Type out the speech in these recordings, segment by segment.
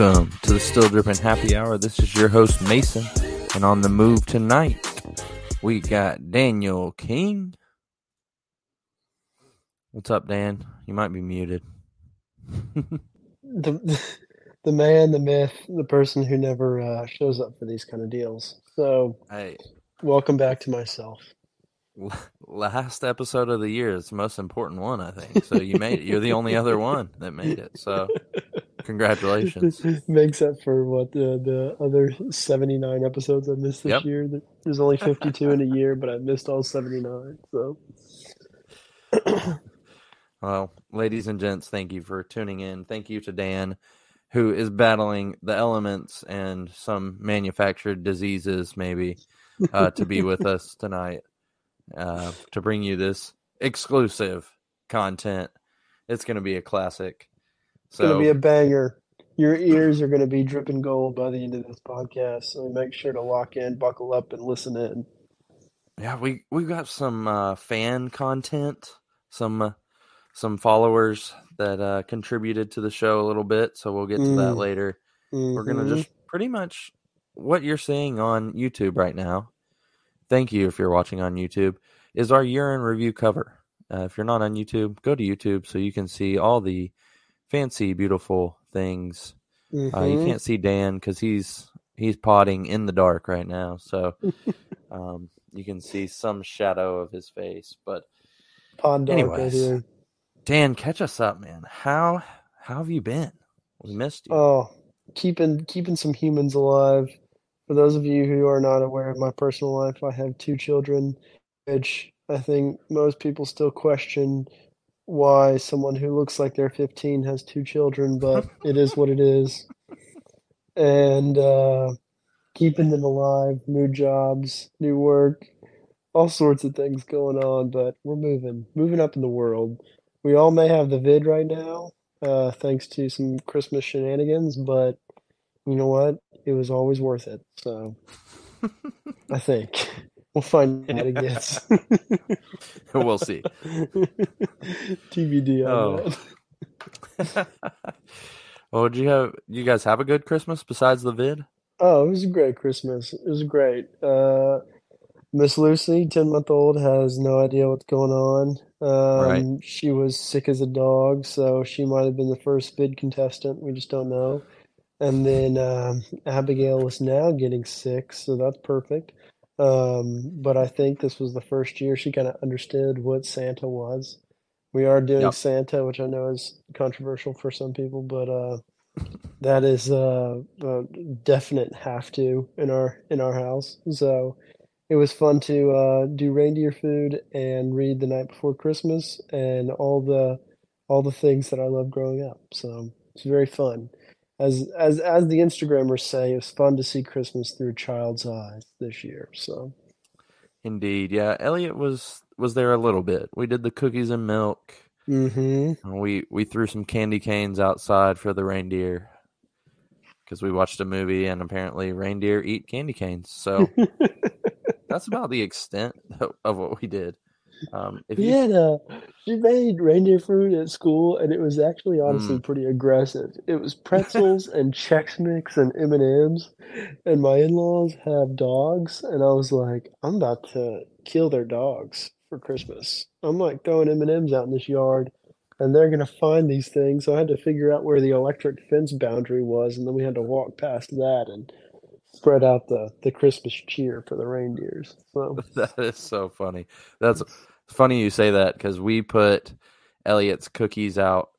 Welcome to the Still Dripping Happy Hour. This is your host Mason, and on the move tonight, we got Daniel King. What's up, Dan? You might be muted. the the man, the myth, the person who never uh, shows up for these kind of deals. So, Hey, welcome back to myself. last episode of the year It's the most important one, I think. So you made it. You're the only other one that made it. So congratulations. Makes up for what the the other seventy nine episodes I missed this Yep. year. There's only fifty two in a year, but I missed all seventy nine. So, Well, ladies and gents, thank you for tuning in. Thank you to Dan, who is battling the elements and some manufactured diseases, maybe, uh, to be with us tonight uh, to bring you this exclusive content. It's going to be a classic. it's gonna be a banger. Your ears are gonna be dripping gold by the end of this podcast. So make sure to lock in, buckle up, and listen in. yeah, we we've got some uh, fan content, some uh, some followers that uh, contributed to the show a little bit. So we'll get to that Mm. later. We're gonna Mhm. just pretty much what you're seeing on YouTube right now. Thank you if you're watching on YouTube. Is our year in review cover. Uh, if you're not on YouTube, go to YouTube so you can see all the fancy, beautiful things. Uh, you Mhm. can't see Dan because he's he's potting in the dark right now, so um, you can see some shadow of his face. But right anyways. here. Dan, catch us up, man. How how have you been? We missed you. Oh, keeping keeping some humans alive. For those of you who are not aware of my personal life, I have two children, which I think most people still question why someone who looks like they're 15 has two children, but it is what it is. And uh, keeping them alive, new jobs, new work, all sorts of things going on, but we're moving, moving up in the world. We all may have the vid right now, uh, thanks to some Christmas shenanigans, but you know what? It was always worth it. So I think we'll find out gets. we'll see. TBD on Oh. that. well, did you have you guys have a good Christmas besides the vid? Oh, it was a great Christmas. It was great. Uh, Miss Lucy, 10 month old, has no idea what's going on. Um, she was sick as a dog, so she might have been the first vid contestant. We just don't know. And then um, Abigail was now getting sick, so that's perfect. Um, but I think this was the first year she kind of understood what Santa was. We are doing Yep. Santa, which I know is controversial for some people, but uh, that is uh, a definite have to in our in our house. So it was fun to uh, do reindeer food and read the night before Christmas and all the all the things that I love growing up. So it's very fun. As as as the Instagrammers say, it's fun to see Christmas through a child's eyes this year. So Indeed, yeah. Elliot was was there a little bit. We did the cookies and milk. Mm-hmm. we we threw some candy canes outside for the reindeer because we watched a movie and apparently reindeer eat candy canes. So that's about the extent of, of what we did. Um, if We you, had she made reindeer food at school, and it was actually honestly Mm. pretty aggressive. It was pretzels and Chex Mix and M and M's, and my in-laws have dogs, and I was like, I'm about to kill their dogs for Christmas. I'm like throwing M and M's out in this yard, and they're gonna find these things. So I had to figure out where the electric fence boundary was, and then we had to walk past that and spread out the the Christmas cheer for the reindeers. So that is so funny. That's funny you say that because we put Elliot's cookies out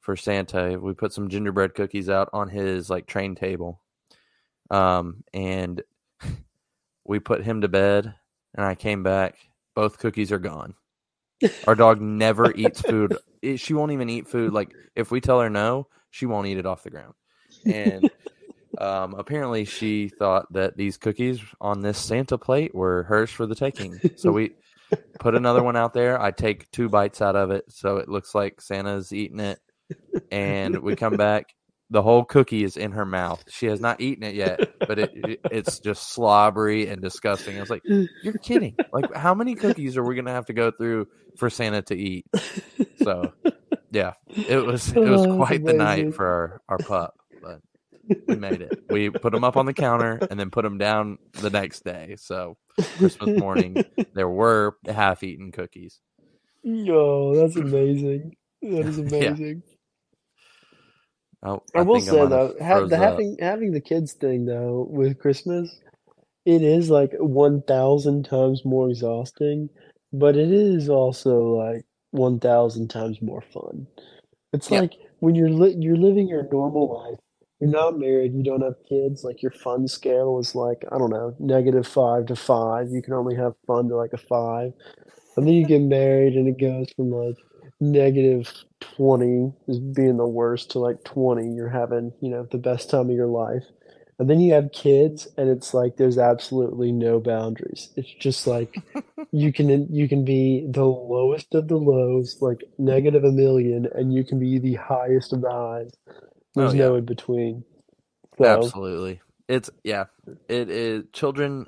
for Santa. We put some gingerbread cookies out on his like train table, um, and we put him to bed. And I came back. Both cookies are gone. Our dog never eats food. She won't even eat food. Like if we tell her no, she won't eat it off the ground. And um, apparently, she thought that these cookies on this Santa plate were hers for the taking. So we put another one out there. I take two bites out of it, so it looks like Santa's eating it. And we come back, the whole cookie is in her mouth. She has not eaten it yet, but it, it it's just slobbery and disgusting. I was like, "You're kidding! Like, how many cookies are we gonna have to go through for Santa to eat?" So, yeah, it was it was Oh, quite the night for our our pup, but we made it. We put them up on the counter and then put them down the next day. So Christmas morning, there were half-eaten cookies. Yo, that's amazing. That is Yeah. amazing. Oh, I, will say though, ha- the up. having having the kids thing though with Christmas, it is like one thousand times more exhausting, but it is also like one thousand times more fun. It's Yeah. like when you're li- you're living your normal life. You're not married. You don't have kids. Like your fun scale is like I don't know, negative five to five. You can only have fun to like a five, and then you get married, and it goes from like negative 20 is being the worst to like 20 you're having you know the best time of your life and then you have kids and it's like there's absolutely no boundaries it's just like you can you can be the lowest of the lows like negative a million and you can be the highest of the highs there's Oh, no in between so Absolutely. It's yeah. It is children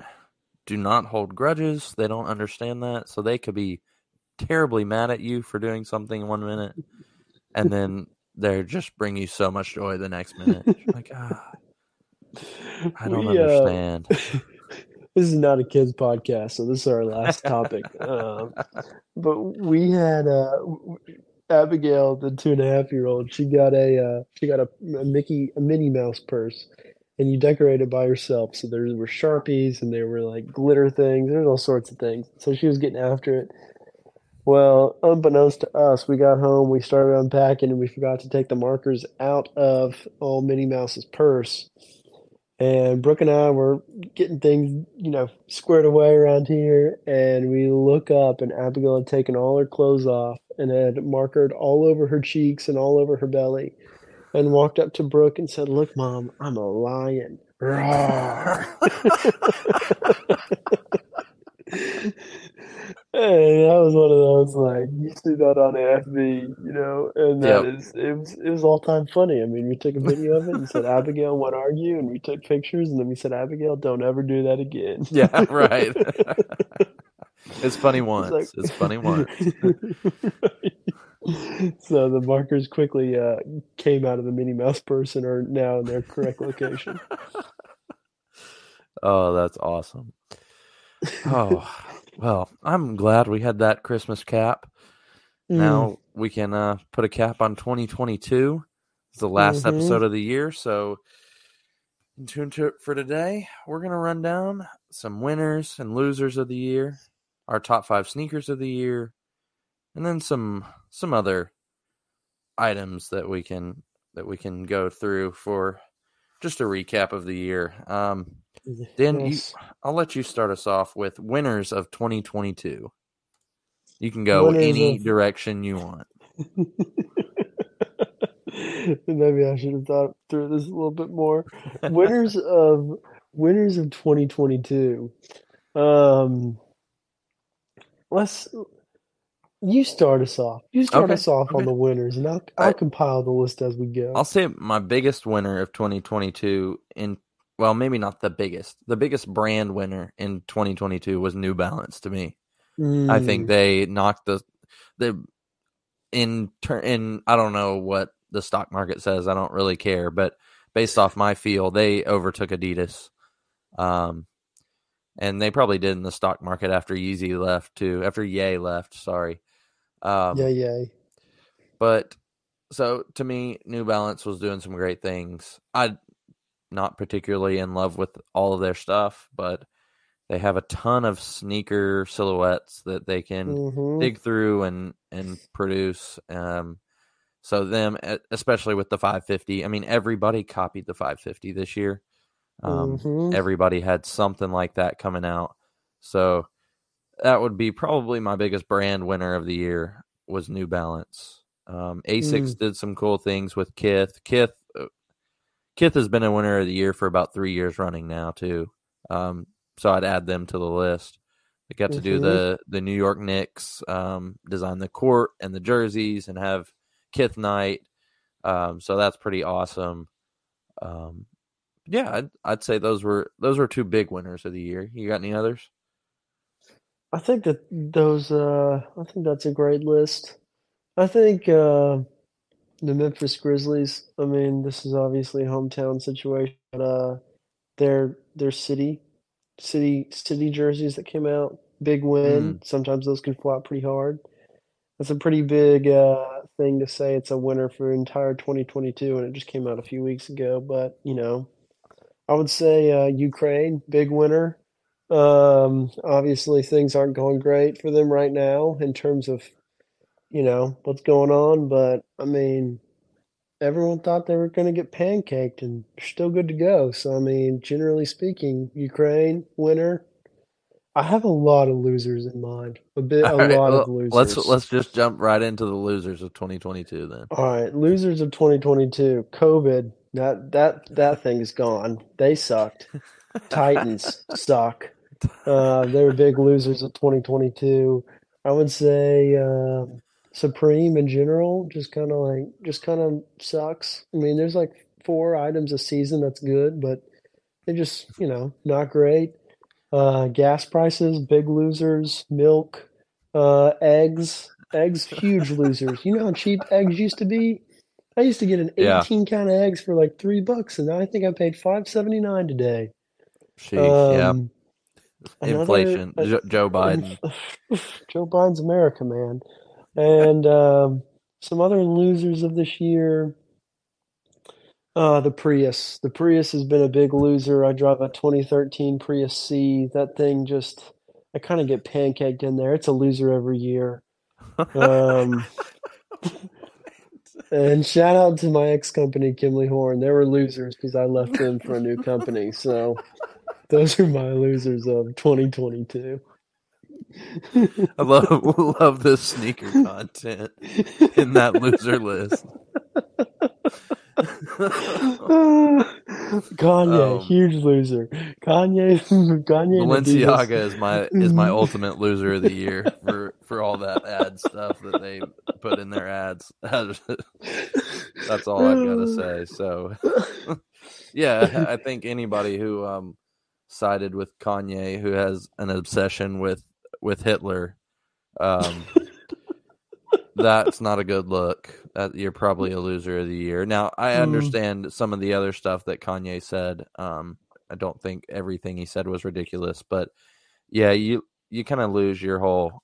do not hold grudges. They don't understand that. So they could be terribly mad at you for doing something one minute and then they just bring you so much joy the next minute. You're like, ah, I don't we, uh, understand. this is not a kids podcast, so this is our last topic. um, but we had uh, Abigail, the two and a half year old. She got a uh, she got a, a Mickey a Minnie Mouse purse, and you decorated by yourself. So there were sharpies and there were like glitter things. There's all sorts of things. So she was getting after it. Well, unbeknownst to us, we got home, we started unpacking, and we forgot to take the markers out of old Minnie Mouse's purse. And Brooke and I were getting things, you know, squared away around here, and we look up, and Abigail had taken all her clothes off and had markered all over her cheeks and all over her belly, and walked up to Brooke and said, "Look, Mom, I'm a lion." And that was one of those like you see that on FB, you know, and that Yep. is it was it was all time funny. I mean, we took a video of it and said Abigail what are you? and we took pictures, and then we said Abigail, don't ever do that again. yeah, right. it's funny once. like- it's funny once. so the markers quickly uh, came out of the Minnie Mouse purse and are now in their correct location. Oh, that's awesome. Oh, well, I'm glad we had that Christmas cap. Mm. Now we can uh, put a cap on 2022. It's the last Mhm. episode of the year, so in tune to it for today. We're gonna run down some winners and losers of the year, our top five sneakers of the year, and then some some other items that we can that we can go through for just a recap of the year. Um, Dan, you, I'll let you start us off with winners of 2022. You can go Winners any of- direction you want. Maybe I should have thought through this a little bit more. Winners of winners of 2022. Um, let's you start us off. You start Okay, us off on the winners, and I'll I'll I- compile the list as we go. I'll say my biggest winner of 2022 in well, maybe not the biggest. The biggest brand winner in 2022 was New Balance to me. I think Mm, they knocked the the in turn in I don't know what the stock market says. I don't really care, but based off my feel, they overtook Adidas. Um and they probably did in the stock market after Yeezy left too. After Yay left, sorry. Um yeah, yeah. but so to me, New Balance was doing some great things. I'm not particularly in love with all of their stuff, but they have a ton of sneaker silhouettes that they can Mhm. dig through and and produce. Um, so them, especially with the 550. I mean, everybody copied the 550 this year. Um, Mhm. Everybody had something like that coming out. So that would be probably my biggest brand winner of the year was New Balance. Um, Asics did some cool things with Kith. Kith, uh, Kith has been a winner of the year for about three years running now too. Um, so I'd add them to the list. They got to do Mhm. the the New York Knicks um, design the court and the jerseys and have Kith Knight. Um, so that's pretty awesome. Um, yeah, I'd, I'd say those were those were two big winners of the year. You got any others? I think that those, uh, I think that's a great list. I think uh, the Memphis Grizzlies. I mean, this is obviously a hometown situation, but uh, their their city, city, city jerseys that came out, big win. Sometimes those can flop pretty hard. That's a pretty big uh, thing to say. It's a winner for entire 2022, and it just came out a few weeks ago. But you know, I would say uh, Ukraine, big winner. Um, obviously, things aren't going great for them right now in terms of, you know, what's going on. But I mean, everyone thought they were going to get pancaked, and they're still good to go. So I mean, generally speaking, Ukraine winner. I have a lot of losers in mind. A bit, a right, lot of losers. Let's let's just jump right into the losers of 2022 then. All right, losers of 2022. COVID. That that that thing is gone. They sucked. Titans suck. Uh, they were big losers of 2022. I would say um, Supreme in general just kind of like just kind of sucks. I mean, there's like four items a season that's good, but they just you know not great. Uh, gas prices, big losers. Milk, uh, eggs, eggs, huge losers. You know how cheap eggs used to be? I used to get an Yeah. 18 count of eggs for like three bucks, and I think I paid 5.79 today. Sheesh, yeah, Um, another- inflation. uh, Joe Biden. Joe Biden's America, man. And um, some other losers of this year. Uh, the Prius. The Prius has been a big loser. I drive a 2013 Prius C. That thing just, I kind of get pancaked in there. It's a loser every year. Um, and shout out to my ex company, Kimley Horn. They were losers because I left them for a new company. So those are my losers of 2022. I love love this sneaker content in that loser list. Kanye, Um, huge loser. Kanye, Kanye. Balenciaga is my is my ultimate loser of the year for for all that ad stuff that they put in their ads. That's all I've got to say. So, yeah, I think anybody who um sided with Kanye, who has an obsession with with Hitler, um, that's not a good look. That you're probably a loser of the year. Now, I Hmm. understand some of the other stuff that Kanye said. Um, I don't think everything he said was ridiculous, but yeah, you you kind of lose your whole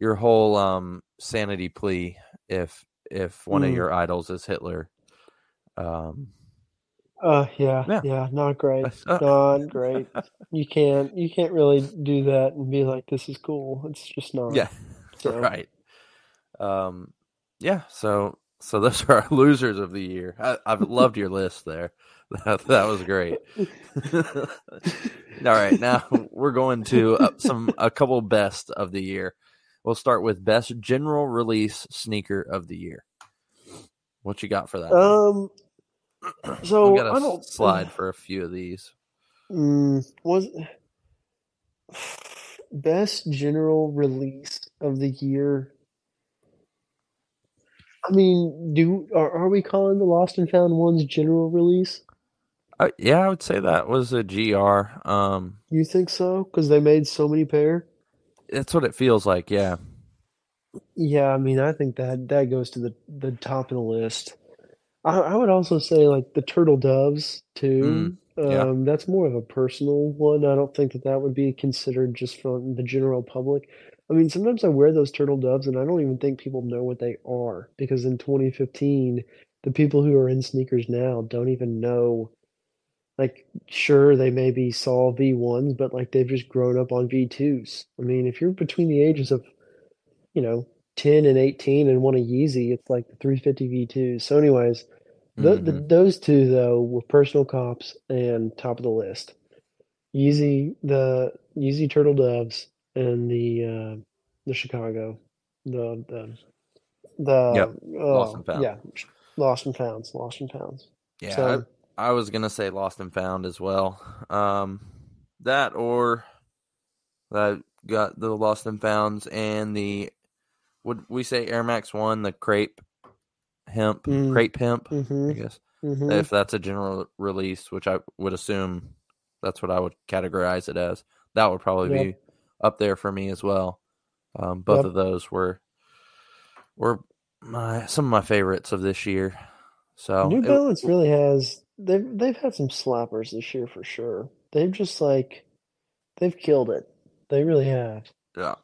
your whole um sanity plea if if one of Mm. your idols is Hitler. Um, Uh, yeah, Yeah. yeah, not great, uh, not great. You can't, you can't really do that and be like, "This is cool." It's just not. yeah, So, right. Um, yeah. So so those are our losers of the year. I, I've loved your list there. That, that was great. All right, now we're going to uh, some a couple best of the year. We'll start with best general release sneaker of the year. What you got for that? Um. So we got I a don't slide for a few of these. Mm, was best general release of the year. I mean, do are, are we calling the Lost and Found ones general release? Uh, yeah, I would say that was a GR. Um, You think so? Because they made so many pair. that's what it feels like. Yeah. Yeah, I mean, I think that that goes to the the top of the list. I, I would also say like the turtle doves too. yeah. Um, that's more of a personal one. I don't think that that would be considered just from the general public. I mean, sometimes I wear those turtle doves and I don't even think people know what they are because in 2015, the people who are in sneakers now don't even know. Like, sure, they maybe saw V1s, but like they've just grown up on V2s. I mean, if you're between the ages of you know, 10 and 18 and want a Yeezy, it's like the 350 V2s. So, anyways, th the, mm-hmm. those two, though, were personal cops and top of the list. Yeezy, the Yeezy Turtle Doves, and the uh, the Chicago, the the the Yep. Lost oh, and Found. yeah, Lost and Founds, Lost and Founds. Yeah, So, I, I was gonna say Lost and Found as well. Um, that or that got the lost and founds and the would we say Air Max One, the crepe hemp, Mm. crepe hemp, I Mm-hmm. guess. hmm If that's a general release, which I would assume that's what I would categorize it as, that would probably Yep. be up there for me as well. Um, both Yep. of those were were my some of my favorites of this year. So New it- Balance really has they've they've had some slappers this year for sure. They've just like they've killed it. They really have. yeah,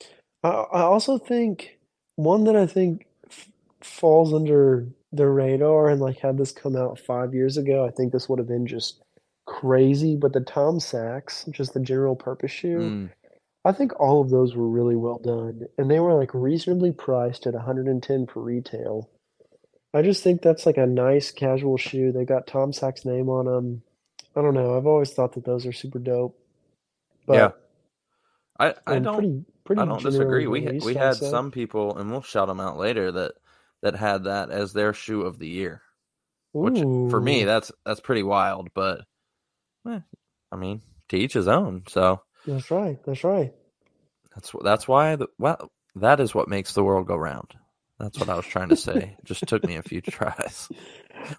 I I also think one that I think f falls under the radar and like had this come out five years ago, I think this would have been just crazy. But the Tom Sachs, just the general purpose shoe, Mm, I think all of those were really well done, and they were like reasonably priced at 110 for retail. I just think that's like a nice casual shoe. They got Tom Sachs' name on them. I don't know. I've always thought that those are super dope. But Yeah. I I don't pretty pretty I don't disagree. We released, we had some people, and we'll shout them out later that that had that as their shoe of the year. Which for me, that's that's pretty wild. But eh, I mean, to each his own. So that's right. That's right. that's that's why the, well that is what makes the world go round. That's what I was trying to say. It just took me a few tries.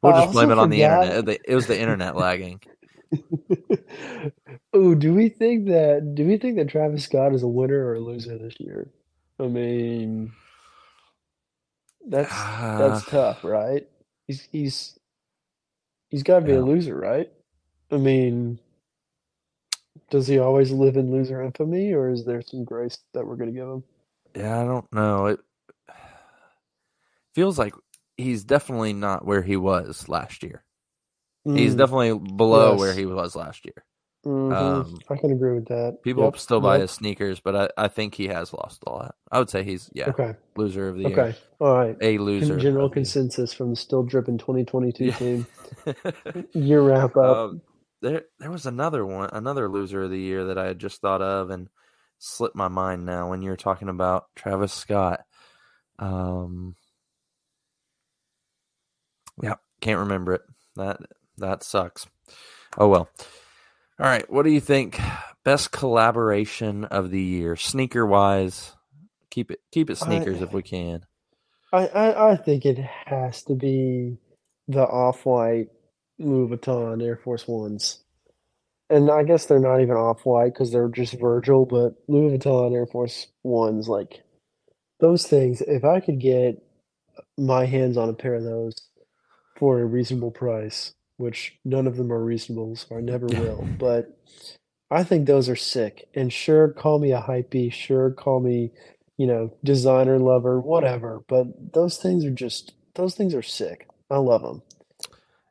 We'll just oh, blame it on the internet. It was the internet lagging. Oh, do we think that do we think that Travis Scott is a winner or a loser this year? I mean, that's that's uh, tough, right? He's he's he's got to be Yeah. a loser, right? I mean, does he always live in loser infamy, or is there some grace that we're going to give him? yeah, I don't know. It feels like he's definitely not where he was last year. He's Mm, definitely below where he was last year. mhm. Um, I can agree with that. People Yep, still buy yep. his sneakers, but I, I think he has lost a lot. I would say he's yeah Okay, loser of the year, okay, all right. a loser. General of the year. consensus from the still dripping 2022 Yeah. team. Year wrap up. um, there there was another one, another loser of the year that I had just thought of and slipped my mind now when you were talking about Travis Scott. Um, yeah, can't remember it. That that sucks. Oh well. All right, what do you think? Best collaboration of the year, sneaker wise. Keep it keep it I- sneakers if we can. I, I, I think it has to be the off-white Louis Vuitton Air Force Ones. And I guess they're not even off-white because they're just Virgil, but Louis Vuitton Air Force Ones, like those things, if I could get my hands on a pair of those for a reasonable price, which none of them are reasonable, so I never will, but I think those are sick. And sure, call me a hypey, sure, call me you know, designer lover, whatever. But those things are just those things are sick. I love them.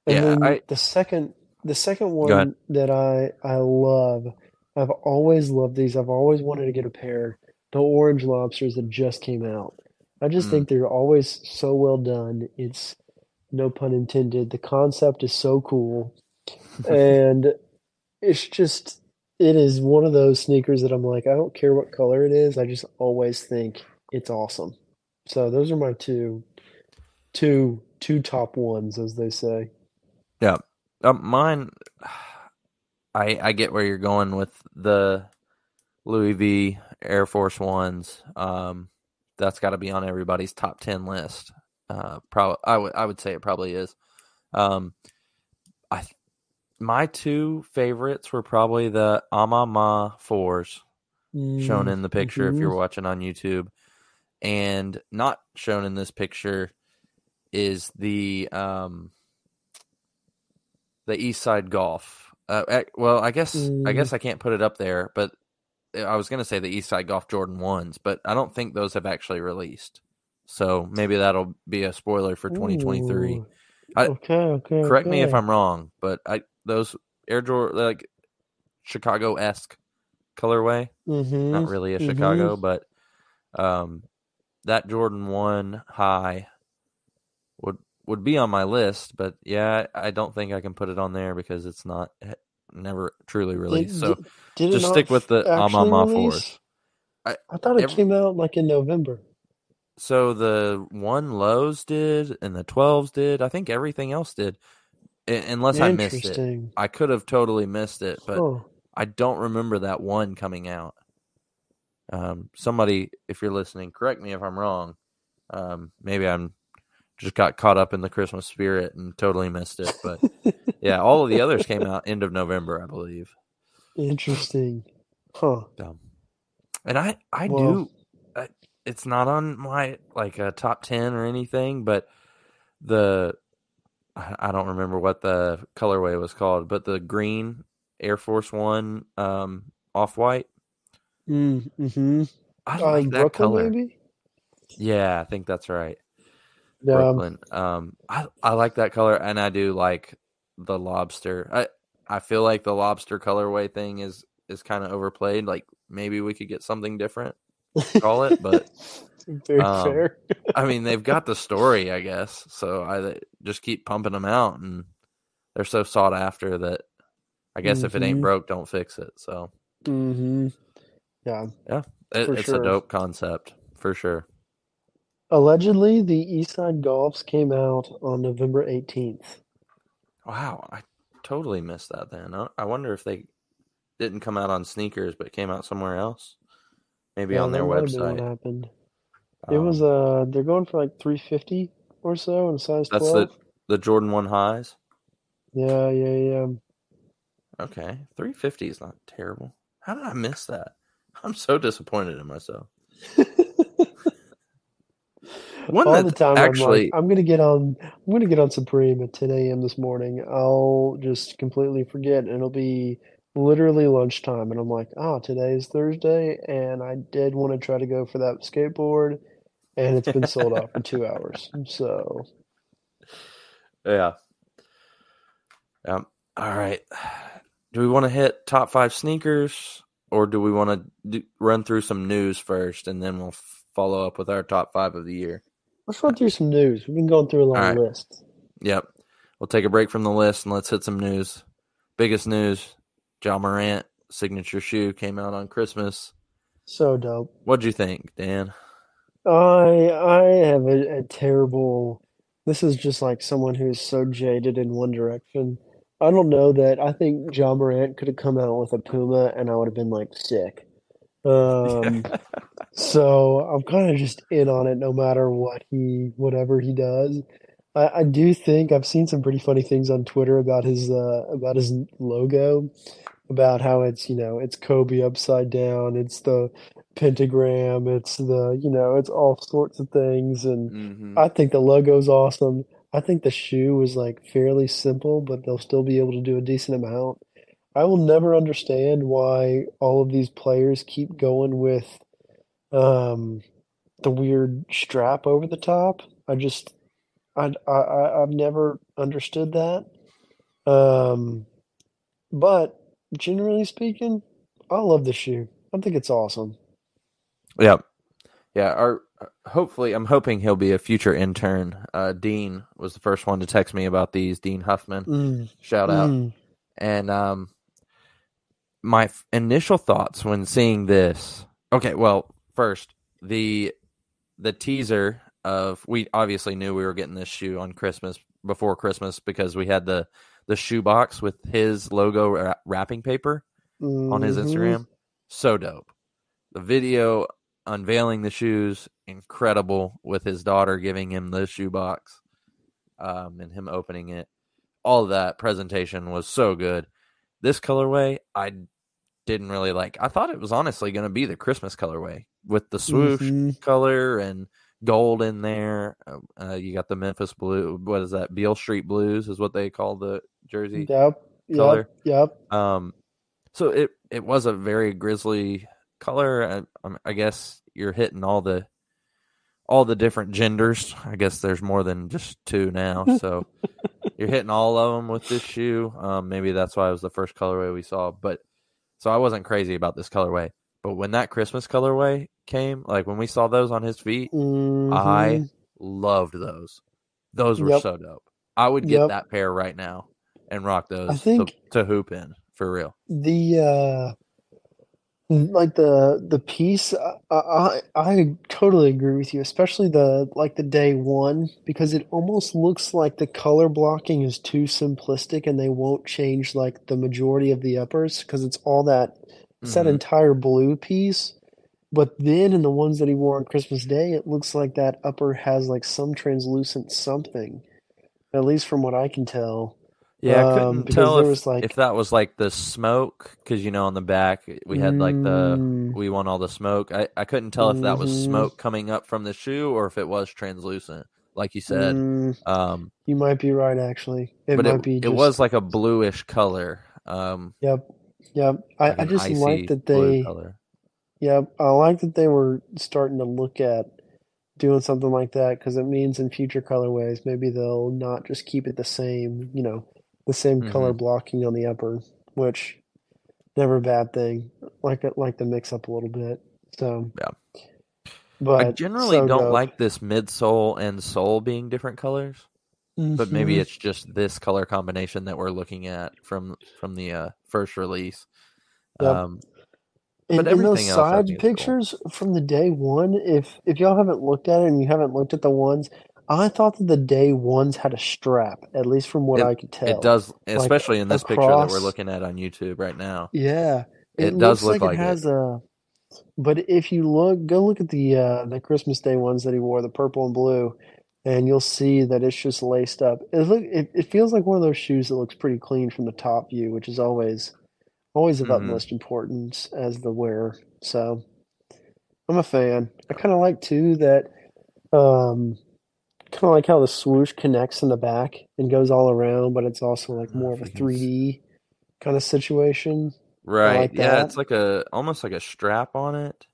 And Yeah, then I- the second the second one that I I love, I've always loved these. I've always wanted to get a pair. The orange lobsters that just came out. I just Mm. think they're always so well done. It's no pun intended. The concept is so cool. and it's just it is one of those sneakers that I'm like, I don't care what color it is, I just always think it's awesome. So those are my two two two top ones, as they say. Yeah, um, mine. I I get where you're going with the Louis V Air Force Ones. Um, that's got to be on everybody's top ten list. Uh, probably I would I would say it probably is. Um, I my two favorites were probably the Amama fours shown in the picture if mhm. you're watching on YouTube, and not shown in this picture is the um the East Side Golf. Uh, well, I guess I Mm. guess I can't put it up there, but I was gonna say the East Side Golf Jordan ones, but I don't think those have actually released. So maybe that'll be a spoiler for 2023. Ooh. I- Okay, okay, Correct me if. I'm wrong, but I those Air Jordan like Chicago esque colorway Mhm, not really a. Chicago, but um, that Jordan one high would be on my list. But yeah, I don't think I can put it on there because it's not eh, never truly released. Did, so did, just stick with the actually Amama release? fours. I- I thought it every- came out like in November. so the one lows did and the twelves did. I think everything else did, unless I missed it. I could have totally missed it, but Huh. I don't remember that one coming out. Um, somebody, if you're listening, correct me if I'm wrong. Um, maybe I'm just got caught up in the Christmas spirit and totally missed it. But yeah, all of the others came out end of November, I believe. Interesting. Huh. Um, and I, I Well- do. I, it's not on my like a top ten or anything, but the I I don't remember what the colorway was called, but the green Air Force One um, off white. Mm, hmm I Uh, like that Brooklyn, color. maybe? Yeah, I think that's right. Yeah. Brooklyn. Um, I I like that color, and I do like the lobster. I I feel like the lobster colorway thing is is kind of overplayed. Like maybe we could get something different. call it, but, um, fair. I mean, they've got the story, I guess. So I just keep pumping them out, and they're so sought after that. I guess if it ain't Mhm. broke, don't fix it. So hmm Yeah. it, it's sure. a dope concept for sure. Allegedly, the Eastside Golfs came out on November 18th. Wow, I totally missed that. Then I, I wonder if they didn't come out on sneakers, but came out somewhere else. Maybe Yeah, on their that might have been what website. happened. It was Um, uh they're going for like 350 or so in size that's 12. the the Jordan One highs. Yeah, yeah, yeah. Okay, three fifty is not terrible. How did I miss that? I'm so disappointed in myself. One All the time actually, I'm like, I'm gonna get on I'm gonna get on Supreme at 10 a.m. this morning. I'll just completely forget and it'll be literally lunchtime and I'm like, oh today is Thursday and I did want to try to go for that skateboard and it's been sold out for two hours. So yeah. Um. All right. Do we want to hit top five sneakers, or do we want to run through some news first, and then we'll follow up with our top five of the year? Let's run through some news. We've been going through a long right. list. Yep. We'll take a break from the list and let's hit some news. Biggest news: Ja Morant signature shoe came out on Christmas. So dope. What'd you think, Dan? I I have a, a terrible. This is just like someone who's so jaded in one direction. I don't know that I think Ja Morant could have come out with a Puma and I would have been like sick. Um, so I'm kind of just in on it no matter what he whatever he does. I, I do think I've seen some pretty funny things on Twitter about his uh about his logo, about how it's you know it's Kobe upside down, it's the pentagram, it's the you know it's all sorts of things, and mm-hmm. I think the logo's awesome. I think the shoe is like fairly simple, but they'll still be able to do a decent amount. I will never understand why all of these players keep going with um, the weird strap over the top. I just, I, I, I've never understood that. Um, but generally speaking, I love the shoe. I think it's awesome. Yep. Yeah. Our hopefully, I'm hoping he'll be a future intern. Uh, Dean was the first one to text me about these. Dean Huffman, Mm, shout out. mm. And um, my f- initial thoughts when seeing this. Okay, well, first the the teaser of we obviously knew we were getting this shoe on Christmas before Christmas because we had the the shoe box with his logo wra- wrapping paper on his Mhm. Instagram. So dope. The video unveiling the shoes, incredible with his daughter giving him the shoe box um, and him opening it. All that presentation was so good. This colorway, I didn't really like. I thought it was honestly going to be the Christmas colorway with the swoosh Mhm. color and gold in there. Uh, Uh, you got the Memphis blue. What is that? Beale Street Blues is what they call the jersey. Yep. color. Yep. Yep. Um, so it it was a very grizzly color. I, I guess you're hitting all the all the different genders. I guess there's more than just two now. So you're hitting all of them with this shoe. Um, maybe that's why it was the first colorway we saw. But so I wasn't crazy about this colorway. But when that Christmas colorway came, like when we saw those on his feet, I Mhm. loved those. Those were Yep. so dope. I would get Yep. that pair right now and rock those I think- to, to hoop in for real. the uh like the the piece uh, I, I I totally agree with you especially the like the day one because it almost looks like the color blocking is too simplistic and they won't change like the majority of the uppers because it's all that it's that mm-hmm. entire blue piece But then in the ones that he wore on Christmas Day, it looks like that upper has like some translucent something, at least from what I can tell. Yeah, I Um, couldn't because tell if, was, like- if that was like the smoke because you know on the back we had like the Mm. we want all the smoke. I, I couldn't tell if that was Mhm. smoke coming up from the shoe or if it was translucent, like you said. Mm, Um, you might be right, actually. It but might it, be. it was like a bluish color. Um, Yep. Yep. I, like I just like that they. Yep. I like that they were starting to look at doing something like that because it means in future colorways maybe they'll not just keep it the same. You know, the same Mm-hmm. color blocking on the upper, which never a bad thing. Like it, like to mix up a little bit. So. Yeah. But I generally so don't dope. like this midsole and sole being different colors, but maybe Mhm. it's just this color combination that we're looking at from from the uh, first release. Yep. Um, But in those everything else side is cool. pictures from the day one, if if y'all haven't looked at it and you haven't looked at the ones, I thought that the day ones had a strap, at least from what It- I could tell. It does, especially in this picture that we're looking at on YouTube right now. Yeah, It does look looks like it it. has a. But if you look, go look at the uh, the Christmas Day ones that he wore, the purple and blue, and you'll see that it's just laced up. It look, it, it feels like one of those shoes that looks pretty clean from the top view, which is always always of Mhm. utmost importance as the wearer. So I'm a fan. I kind of like too that um kind of like how the swoosh connects in the back and goes all around, but it's also like Oh, more of a if you can s- 3D kind of situation. Right? like yeah, that. it's like a almost like a strap on it.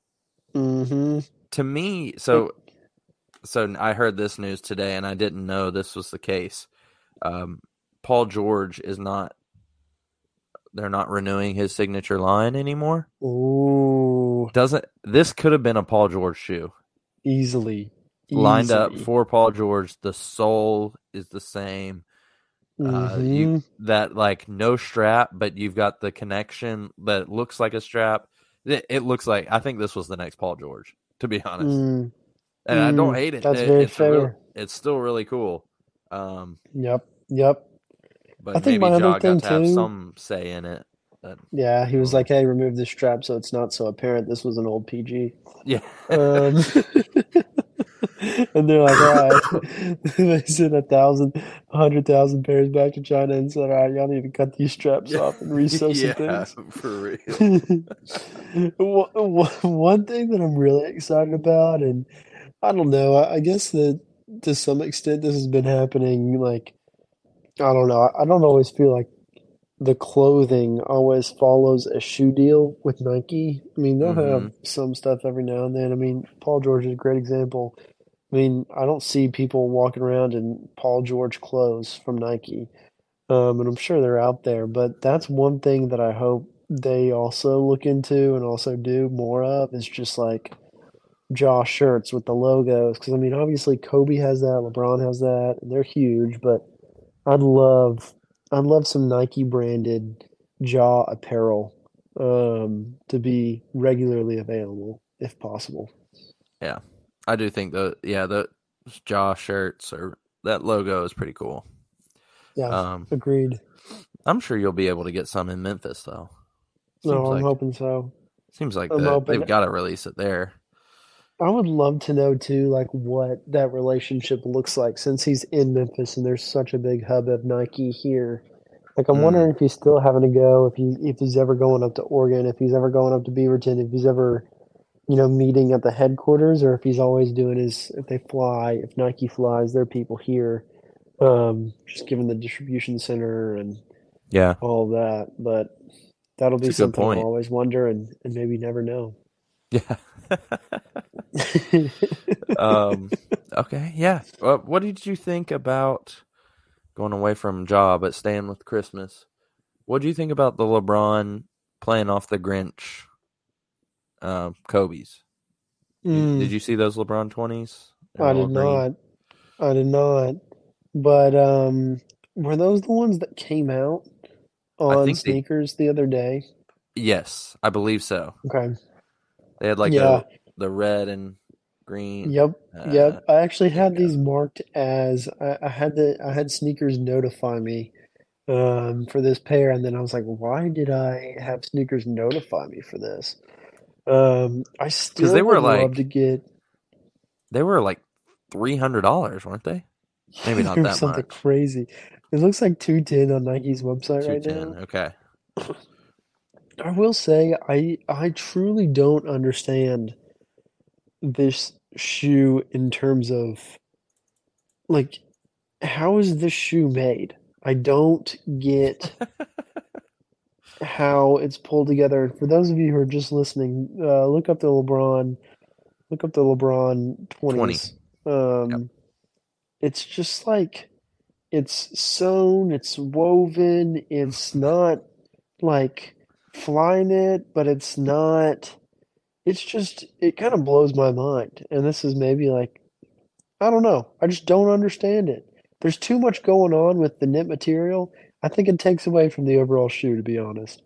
Mm-hmm. To me, so so I heard this news today, and I didn't know this was the case. Um, Paul George is not. They're not renewing his signature line anymore. Ooh, Doesn't this could have been a Paul George shoe easily. Lined up for Paul George? The sole is the same. Uh, you Mhm. that like no strap, but you've got the connection that looks like a strap. It, it looks like I think this was the next Paul George, to be honest. Mm, and I don't mm, hate it. that's It- very it's a real- fair. it's still really cool. Um, Yep, yep. but I think maybe my other thing got to have too- some say in it. But, Yeah, he was Mm. like, "Hey, remove the strap so it's not so apparent this was an old PG." yeah, Um, and they're like, "All right." they sent a thousand, a hundred thousand pairs back to China and said, "All right, y'all need to cut these straps off and resew some yeah, things." for real. one thing that I'm really excited about, and I don't know, I guess that to some extent this has been happening. Like, I don't know, I I don't always feel like the clothing always follows a shoe deal with Nike. I mean, they'll have mm-hmm. some stuff every now and then. I mean, Paul George is a great example. I mean, I don't see people walking around in Paul George clothes from Nike. Um, and I'm sure they're out there, but that's one thing that I hope they also look into and also do more of is just like Ja shirts with the logos. Because I mean, obviously Kobe has that, LeBron has that, and they're huge. But I'd love, I'd love some Nike branded Ja apparel um, to be regularly available if possible. I do think the yeah the Ja shirts or that logo is pretty cool. Yeah, Um, agreed. I'm sure you'll be able to get some in Memphis though. Seems No, I'm like hoping so. seems like the, they've got to release it there. I would love to know too, like what that relationship looks like since he's in Memphis and there's such a big hub of Nike here. Like I'm Mm. wondering if he's still having to go, if he if he's ever going up to Oregon, if he's ever going up to Beaverton, if he's ever, you know, meeting at the headquarters, or if he's always doing his if they fly, if Nike flies their people here, um, just given the distribution center and Yeah, all that. But that'll be It's a good something I'll always wonder and, and maybe never know. yeah. um, okay, yeah. Uh, what did you think about going away from job but staying with Christmas? What do you think about the LeBron playing off the Grinch uh, Kobe's? Mm. Did you see those LeBron twenties? I did not. I did not. But um, were those the ones that came out on think they- sneakers the other day? Yes, I believe so. Okay. They had like Yeah. the the red and green. Yep. Uh, Yep. I actually had you these marked as I, I had the I had sneakers notify me um, for this pair, and then I was like, why did I have sneakers notify me for this? Um, I still they were like- to get They were like three hundred dollars, weren't they? Maybe not that something much. crazy. It looks like two ten on Nike's website right now. Okay. I will say I I truly don't understand this shoe in terms of like how is this shoe made? I don't get how it's pulled together. For those of you who are just listening, uh, look up the LeBron, look up the LeBron 20s. Um, It's just like it's sewn, it's woven, it's not like Flyknit, but it's not. It's just, it kind of blows my mind. And this is maybe like, I don't know. I just don't understand it. There's too much going on with the knit material. I think it takes away from the overall shoe, to be honest.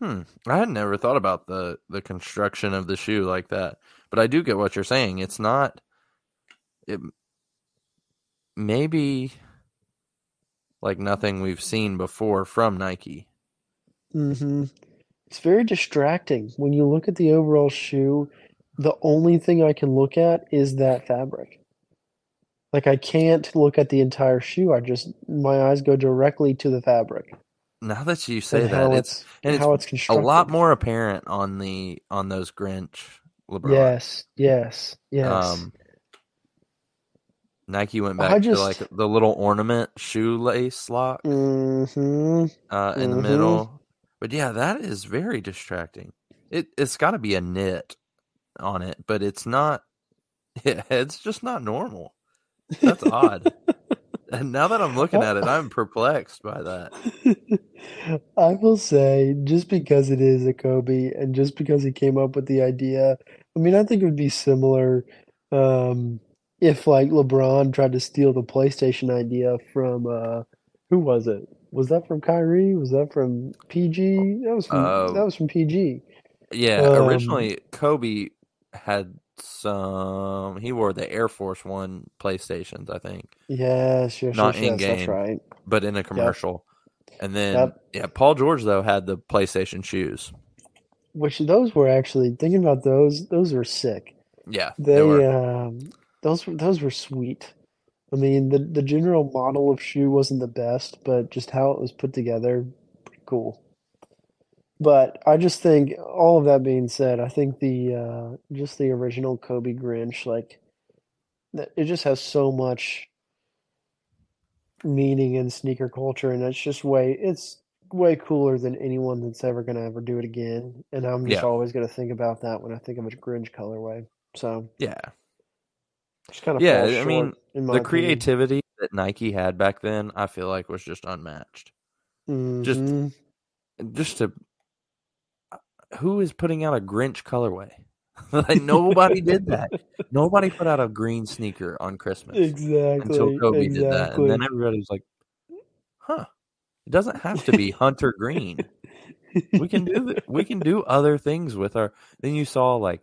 Hmm. I had never thought about the the construction of the shoe like that, but I do get what you're saying. It's not. It maybe like nothing we've seen before from Nike. hmm It's very distracting. When you look at the overall shoe, the only thing I can look at is that fabric. Like I can't look at the entire shoe. I just my eyes go directly to the fabric Now that you say and that, how it's it's and how it's a constructed. lot more apparent on the on those Grinch LeBron. Yes, yes, yes. Um, Nike went back just- to like the little ornament shoelace lock hmm uh, in the Mhm. middle. But yeah, that is very distracting. It it's got to be a knit on it, but it's not. Yeah, it's just not normal. That's odd. and now that I'm looking at it, I'm perplexed by that. I will say, just because it is a Kobe and just because he came up with the idea, I mean, I think it would be similar um, if like LeBron tried to steal the PlayStation idea from uh, who was it? Was that from Kyrie? Was that from PG? That was from Uh, that was from PG. Yeah, Um, originally Kobe had some. He wore the Air Force One PlayStations, I think. Yes, yes, Not yes, yes, that's in-game. right. but in a commercial. And then Yep. yeah, Paul George though had the PlayStation shoes. Which those were actually thinking about those, those were sick. Yeah, They, they were. um, those were those were sweet. I mean, the the general model of shoe wasn't the best, but just how it was put together, pretty cool. But I just think all of that being said, I think the uh, just the original Kobe Grinch, like that, it just has so much meaning in sneaker culture, and it's just way it's way cooler than anyone that's ever gonna ever do it again. And I'm just Yeah. always gonna think about that when I think of a Grinch colorway. So yeah, just kind of Yeah, I mean, the opinion. creativity that Nike had back then, I feel like was just unmatched. just- Mhm. Just to who is putting out a Grinch colorway? like nobody did that. Nobody put out a green sneaker on Christmas exactly until Kobe did that, and then everybody was like, "Huh." It doesn't have to be hunter green. we can do we can do other things with our then you saw like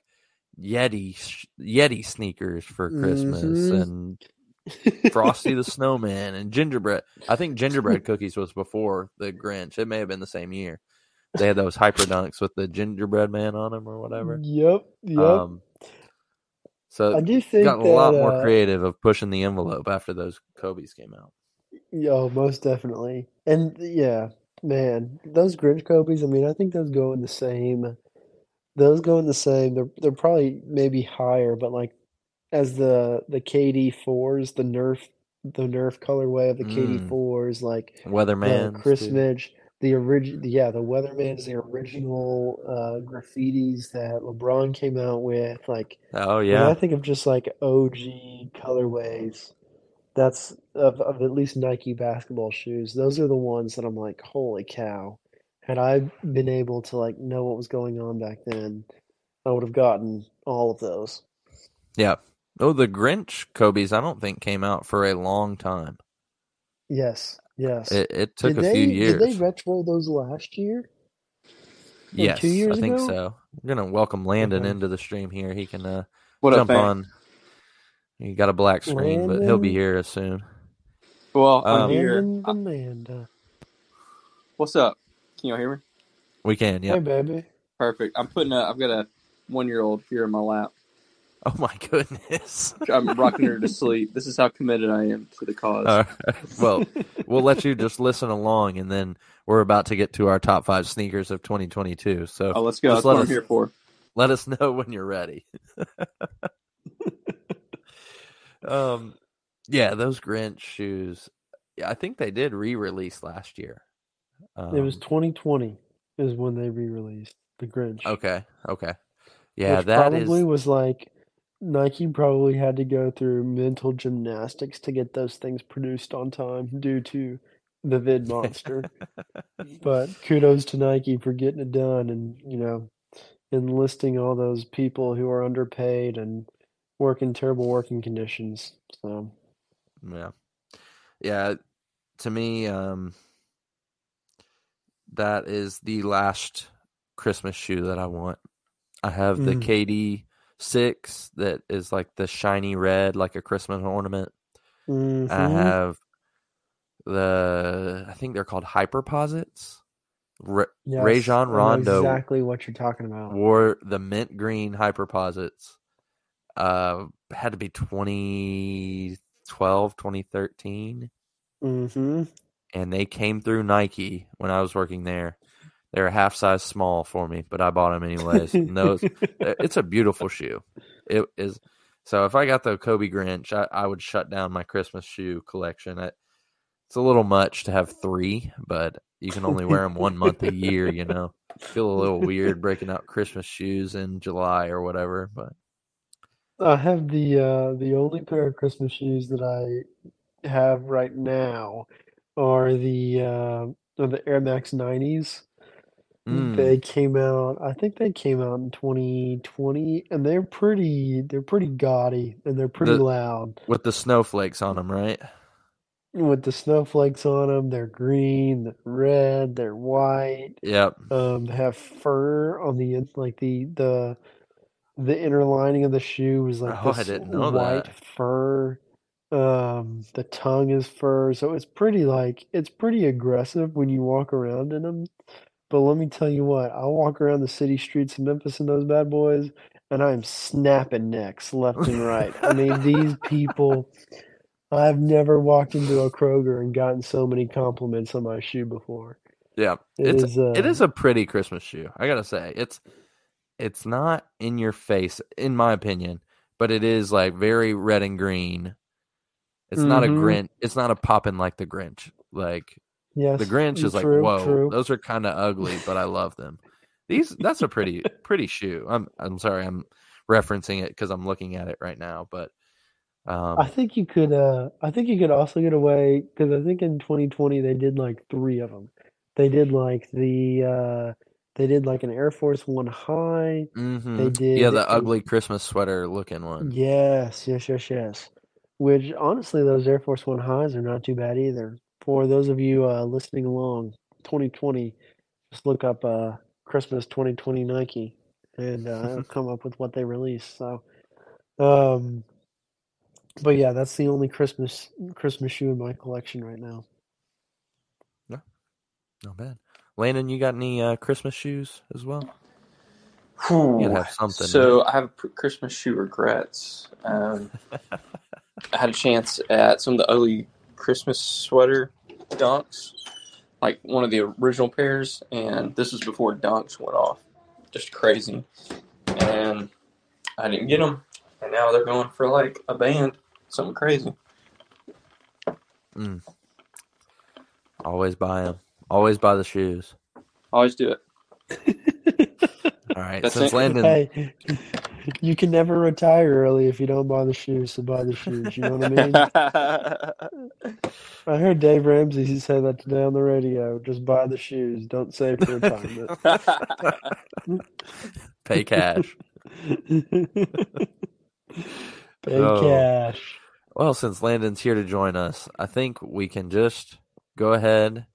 yeti sh- yeti sneakers for christmas Mhm. and frosty the snowman and gingerbread i think gingerbread cookies was before the grinch it may have been the same year they had those hyper dunks with the gingerbread man on them or whatever Yep, yep. um so I do think got a lot more uh, creative of pushing the envelope after those kobe's came out Yo, most definitely. And yeah, man, those Grinch Kobe's, I mean, I think those go in the same those go in the same. They're they're probably maybe higher, but like as the the KD fours, the Nerf the Nerf colorway of the KD Mm. fours, like the weatherman Chris Midge, the original yeah, the Weatherman's the original uh graffitis that LeBron came out with, like oh yeah I think of just like OG colorways, that's of, of at least Nike basketball shoes. Those are the ones that I'm like, holy cow. Had I been able to like know what was going on back then, I would have gotten all of those. yeah oh the grinch kobe's i don't think came out for a long time Yes, yes. It, it took Did a they few did they retro those last year? like, yes, two years I think ago? so. We're gonna welcome Landon Okay. into the stream here. He can uh, What jump fam? on. He got a black screen, but he'll be Landon? here soon. Well, I'm Um, here. Amanda. What's up? Can y'all hear me? We can, yeah. Hey baby. Perfect. I'm putting a. I've got a one year old here in my lap. Oh my goodness. I'm rocking her to sleep. This is how committed I am to the cause. All right. Well, we'll let you just listen along, and then we're about to get to our top five sneakers of 2022. So oh, let's go. just That's what let I'm us- here for. let us know when you're ready. um, yeah, those Grinch shoes. Yeah, I think they did re-release last year. Um, it was 2020 is when they re-released the Grinch. okay. Okay. Yeah, which that is. probably was like Nike probably had to go through mental gymnastics to get those things produced on time due to the vid monster. but kudos to Nike for getting it done and you know enlisting all those people who are underpaid and work in terrible working conditions. So Yeah. Yeah. To me, um that is the last Christmas shoe that I want. I have the Mm. KD six that is like the shiny red, like a Christmas ornament. I mhm. have the I think they're called Hyperposites. Ra- Yes, Rajon I Rondo exactly what you're talking about. wore the mint green Hyperposites. Uh had to be 2012, 2013. Mm-hmm. and they came through Nike when I was working there. They were half size small for me, but I bought them anyways. And those, it's a beautiful shoe. It is. So if I got the Kobe Grinch, I, I would shut down my Christmas shoe collection. It, it's a little much to have three, but you can only wear them one month a year. You know, feel a little weird breaking out Christmas shoes in July or whatever. But I have the uh, the only pair of Christmas shoes that I have right now are the uh, are the Air Max 90s. Mm, They came out, I think they came out in 2020, and they're pretty they're pretty gaudy and they're pretty The- loud with the snowflakes on them, right? with the snowflakes on them. They're green, they're red, they're white. Yep. Um, have fur on the in- like the the the inner lining of the shoe is like Oh, this white that. fur. Um, the tongue is fur, so it's pretty like it's pretty aggressive when you walk around in them. But let me tell you what, I walk around the city streets of Memphis in those bad boys, and I'm snapping necks left and right. I mean, these people, I've never walked into a Kroger and gotten so many compliments on my shoe before. Yeah. It it's is, uh, it is a pretty Christmas shoe. I gotta say, it's it's not in your face, in my opinion, but it is like very red and green. It's not a Mhm. Grinch. It's not a popping like the Grinch. Like Yes, the Grinch is like, whoa, true. those are kind of ugly, but I love them. These that's a pretty pretty shoe. I'm I'm sorry, I'm referencing it because I'm looking at it right now, but um, I think you could. Uh, I think you could also get away because I think in 2020 they did like three of them. They did like the. Uh, they did like an Air Force One high. mhm. they did yeah, the ugly Christmas sweater looking one. Yes, yes, yes, yes. Which honestly, those Air Force One highs are not too bad either. For those of you uh, listening along, 2020, just look up uh, Christmas 2020 Nike, and uh, it'll come up with what they release. So, um, but yeah, that's the only Christmas Christmas shoe in my collection right now. No, not bad. Landon, you got any uh, Christmas shoes as well? You'd have something, So I have Christmas shoe regrets. Um, I had a chance at some of the ugly Christmas sweater dunks, like one of the original pairs, and this was before dunks went off. Just crazy. And I didn't get them, and now they're going for like a band, something crazy. Mm. Always buy them. Always buy the shoes. Always do it. All right. That's Since it. Landon, Hey, you can never retire early if you don't buy the shoes. So buy the shoes. You know what I mean? I heard Dave Ramsey say that today on the radio. Just buy the shoes. Don't save for retirement. pay cash. Pay Oh. cash. Well, since Landon's here to join us, I think we can just go ahead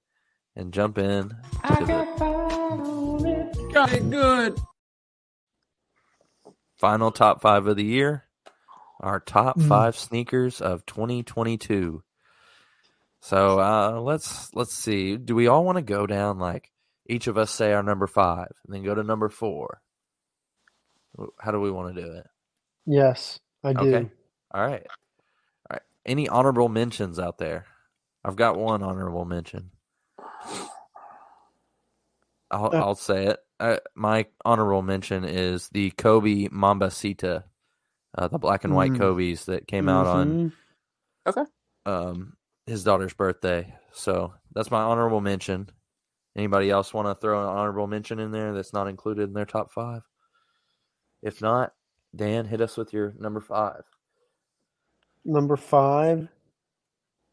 and jump in to the Got it good. Final top five of the year. Our top Mm. five sneakers of 2022. So uh, let's let's see. Do we all want to go down like each of us say our number five, and then go to number four. How do we want to do it? Yes, I do. Okay. All right. All right. Any honorable mentions out there? I've got one honorable mention. I'll, Uh, I'll say it. Uh, my honorable mention is the Kobe Mambacita, uh, the black and white Mm. Kobe's that came out on Mhm. um, his daughter's birthday. So that's my honorable mention. Anybody else want to throw an honorable mention in there that's not included in their top five? If not, Dan, hit us with your number five. number five.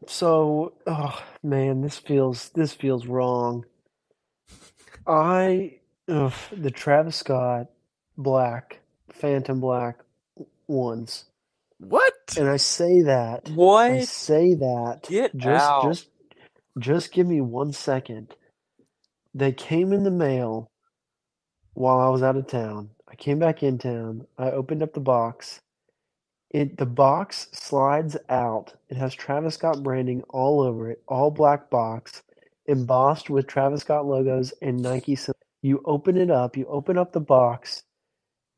So, oh man, this feels this feels wrong. I ugh, the Travis Scott Black Phantom Black ones, What? and I say that I say that Get just out. just just give me one second. They came in the mail while I was out of town. I came back in town. I opened up the box. It the box slides out. It has Travis Scott branding all over it, all black box, embossed with Travis Scott logos and Nike. sym- You open it up. You open up the box,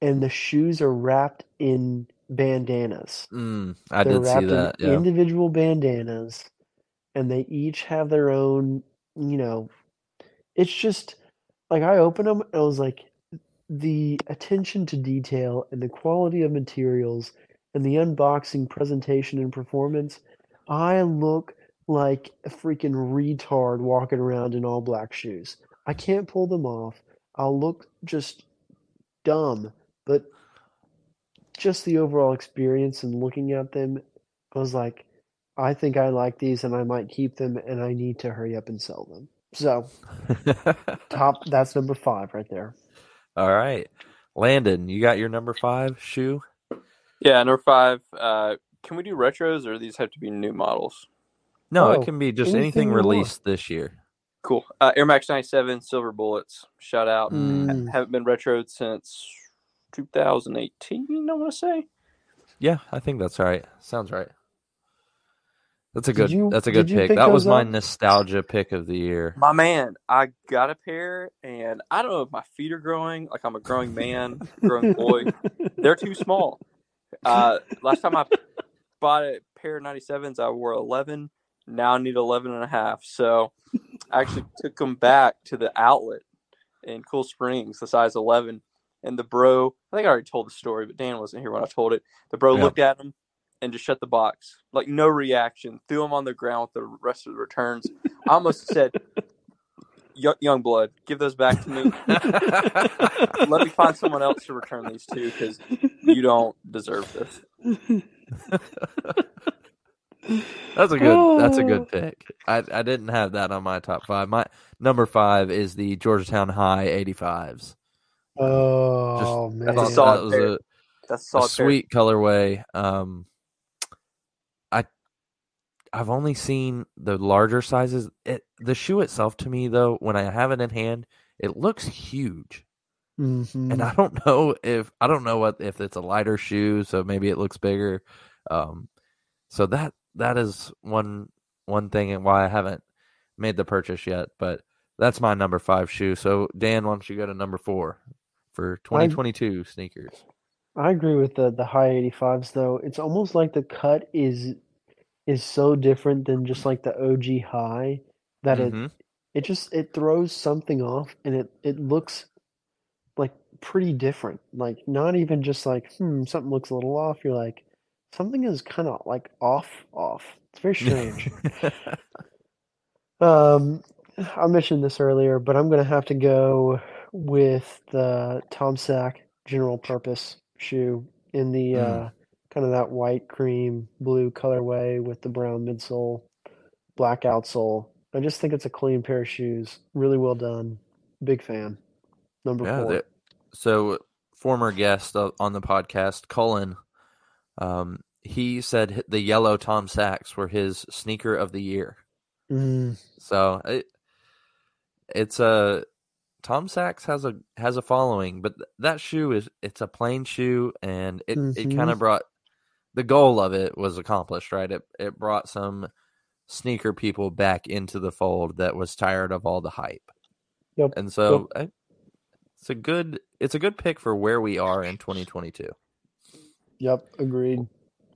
and the shoes are wrapped in bandanas. Mm, I They're did see wrapped that. in Yeah. individual bandanas, and they each have their own. You know, it's just like I opened them and I was like, the attention to detail and the quality of materials and the unboxing presentation and performance. I look like a freaking retard walking around in all black shoes. I can't pull them off. I'll look just dumb, but just the overall experience and looking at them, I was like, I think I like these and I might keep them and I need to hurry up and sell them. So, top that's number 5 right there. All right. Landon, you got your number five shoe? Yeah, number five. Uh, can we do retros or these have to be new models? No, Oh, it can be just anything anything released this year. Cool. Uh, Air Max 97 Silver Bullets. Shout out. Mm. Ha- haven't been retroed since 2018, I want to say. Yeah, I think that's right. Sounds right. That's a good. you- that's a good pick. pick That was those my up? nostalgia pick of the year. My man, I got a pair, and I don't know if my feet are growing. Like I'm a growing man, growing boy. They're too small. Uh, last time I bought a pair of 97s, I wore 11. Now I need 11 and a half. So I actually took them back to the outlet in Cool Springs, the size 11. And the bro, I think I already told the story, but Dan wasn't here when I told it. The bro Yeah. looked at them and just shut the box. Like no reaction. Threw them on the ground with the rest of the returns. I almost said, "Young- Young blood, give those back to me. Let me find someone else to return these to because you don't deserve this. That's a good. That's a Oh. good pick. I I didn't have that on my top five. My number five is the Georgetown High 85s. Oh Just- man. That's I a thought solid that was a, That's a a sweet colorway. Um, I I've only seen the larger sizes. It, the shoe itself, to me though, when I have it in hand, it looks huge. Mhm. and I don't know if I don't know what if it's a lighter shoe, so maybe it looks bigger. Um, so that that is one one thing and why I haven't made the purchase yet. But that's my number five shoe. So Dan, why don't you go to number four for 2022 sneakers? I agree with the the high 85s though. It's almost like the cut is is so different than just like the OG high that Mhm. it it just it throws something off and it it looks like pretty different. Like not even just like hmm something looks a little off. You're like something is kind of like off off. It's very strange. Um, I mentioned this earlier, but I'm gonna have to go with the Tom Sachs general purpose shoe in the Mm. uh, kind of that white cream blue colorway with the brown midsole, black outsole. I just think it's a clean pair of shoes. Really well done. Big fan. Number yeah. four. so former guest on the podcast, Cullen, um, he said the yellow Tom Sachs were his sneaker of the year. Mm, So it, it's a Tom Sachs has a has a following, but that shoe is it's a plain shoe, and it it Mhm. kind of brought the goal of it was accomplished, right? It it brought some sneaker people back into the fold that was tired of all the hype. Yep. And so I, it's a good it's a good pick for where we are in 2022. Yep, agreed.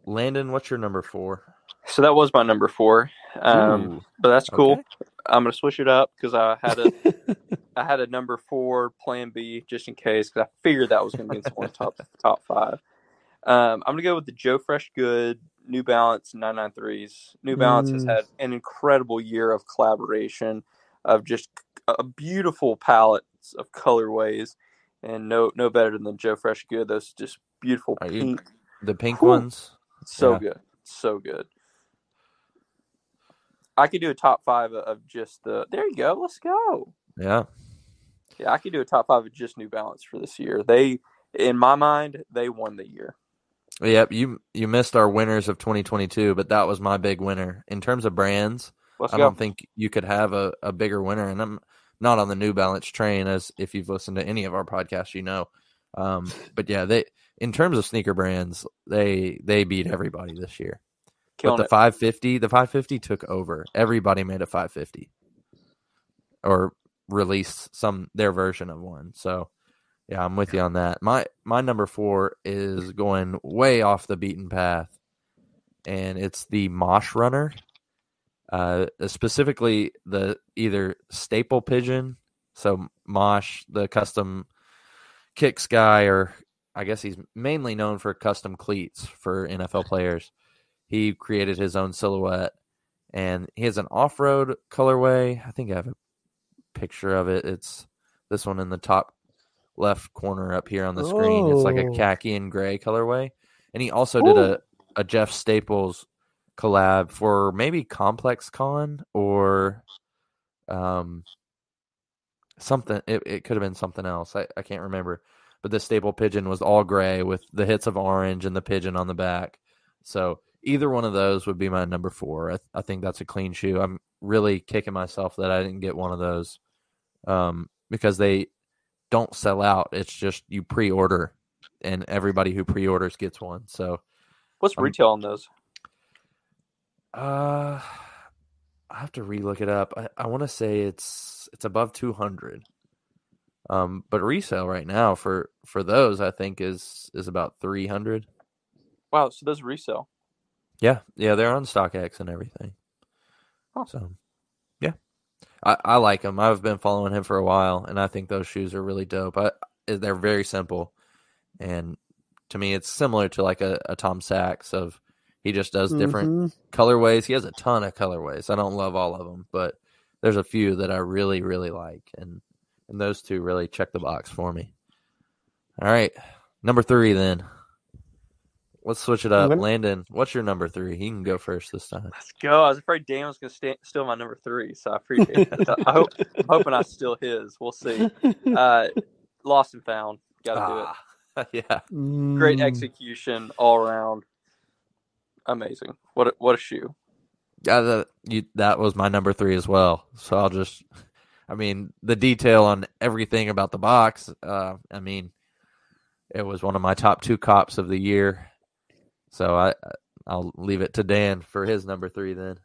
Landon, what's your number four? So that was my number four. Um, but that's cool. okay. I'm gonna switch it up because I had a I had a number four plan B just in case because I figured that was gonna be in someone's top top five. Um, I'm gonna go with the Joe Fresh Good New Balance 993s. New Balance has Mm. had an incredible year of collaboration, of just a beautiful palette of colorways, and no no better than the Joe Fresh Good. Those just beautiful Are you- pink, the pink Whew. ones. so Yeah. good, so good. I could do a top five of just the. There you go. Let's go. Yeah. Yeah, I could do a top five of just New Balance for this year. They, in my mind, they won the year. Yep, you you missed our winners of 2022, but that was my big winner in terms of brands. Let's I go. don't think you could have a, a bigger winner, and I'm not on the New Balance train. As if you've listened to any of our podcasts, you know. Um, but yeah, they in terms of sneaker brands, they they beat everybody this year. Killing but the it. 550, the 550 took over. Everybody made a 550, or released some their version of one. So yeah, I'm with you on that. My my number four is going way off the beaten path, and it's the Mosh Runner. Uh, specifically the either staple pigeon, so Mosh, the custom kicks guy, or I guess he's mainly known for custom cleats for NFL players. He created his own silhouette, and he has an off-road colorway. I think I have a picture of it. It's this one in the top left corner up here on the screen. It's like a Oh. khaki and gray colorway. And he also did a, a Jeff Staples collab for maybe Complex Con or um something it, it could have been something else. I, I can't remember. But the staple pigeon was all gray with the hits of orange and the pigeon on the back. So either one of those would be my number four. I, I think that's a clean shoe. I'm really kicking myself that I didn't get one of those um, because they don't sell out. It's just you pre-order, and everybody who pre-orders gets one. So, What's um, retail on those? uh, I have to relook it up. I, I want to say it's it's above two hundred. Um, but resale right now for for those I think is is about three hundred. Wow, so those resale. Yeah, yeah, they're on StockX and everything. Huh. So, yeah, I, I like him. I've been following him for a while, and I think those shoes are really dope. I, they're very simple, and to me, it's similar to like a, a Tom Sachs of he just does different Mhm. colorways. He has a ton of colorways. I don't love all of them, but there's a few that I really, really like, and and those two really check the box for me. All right, number three then. Let's switch it up. Okay. Landon, what's your number three? He can go first this time. Let's go. I was afraid Dan was going to sta steal my number three, so I appreciate it. I hope, I'm hoping I steal his. We'll see. Uh, lost and found. Got to do it. Ah, yeah. Great Mm. execution all around. Amazing. What a, what a shoe. Yeah, that, you, that was my number three as well. So I'll just, I mean, the detail on everything about the box. Uh, I mean, it was one of my top two cops of the year. So I, I'll leave it to Dan for his number three then.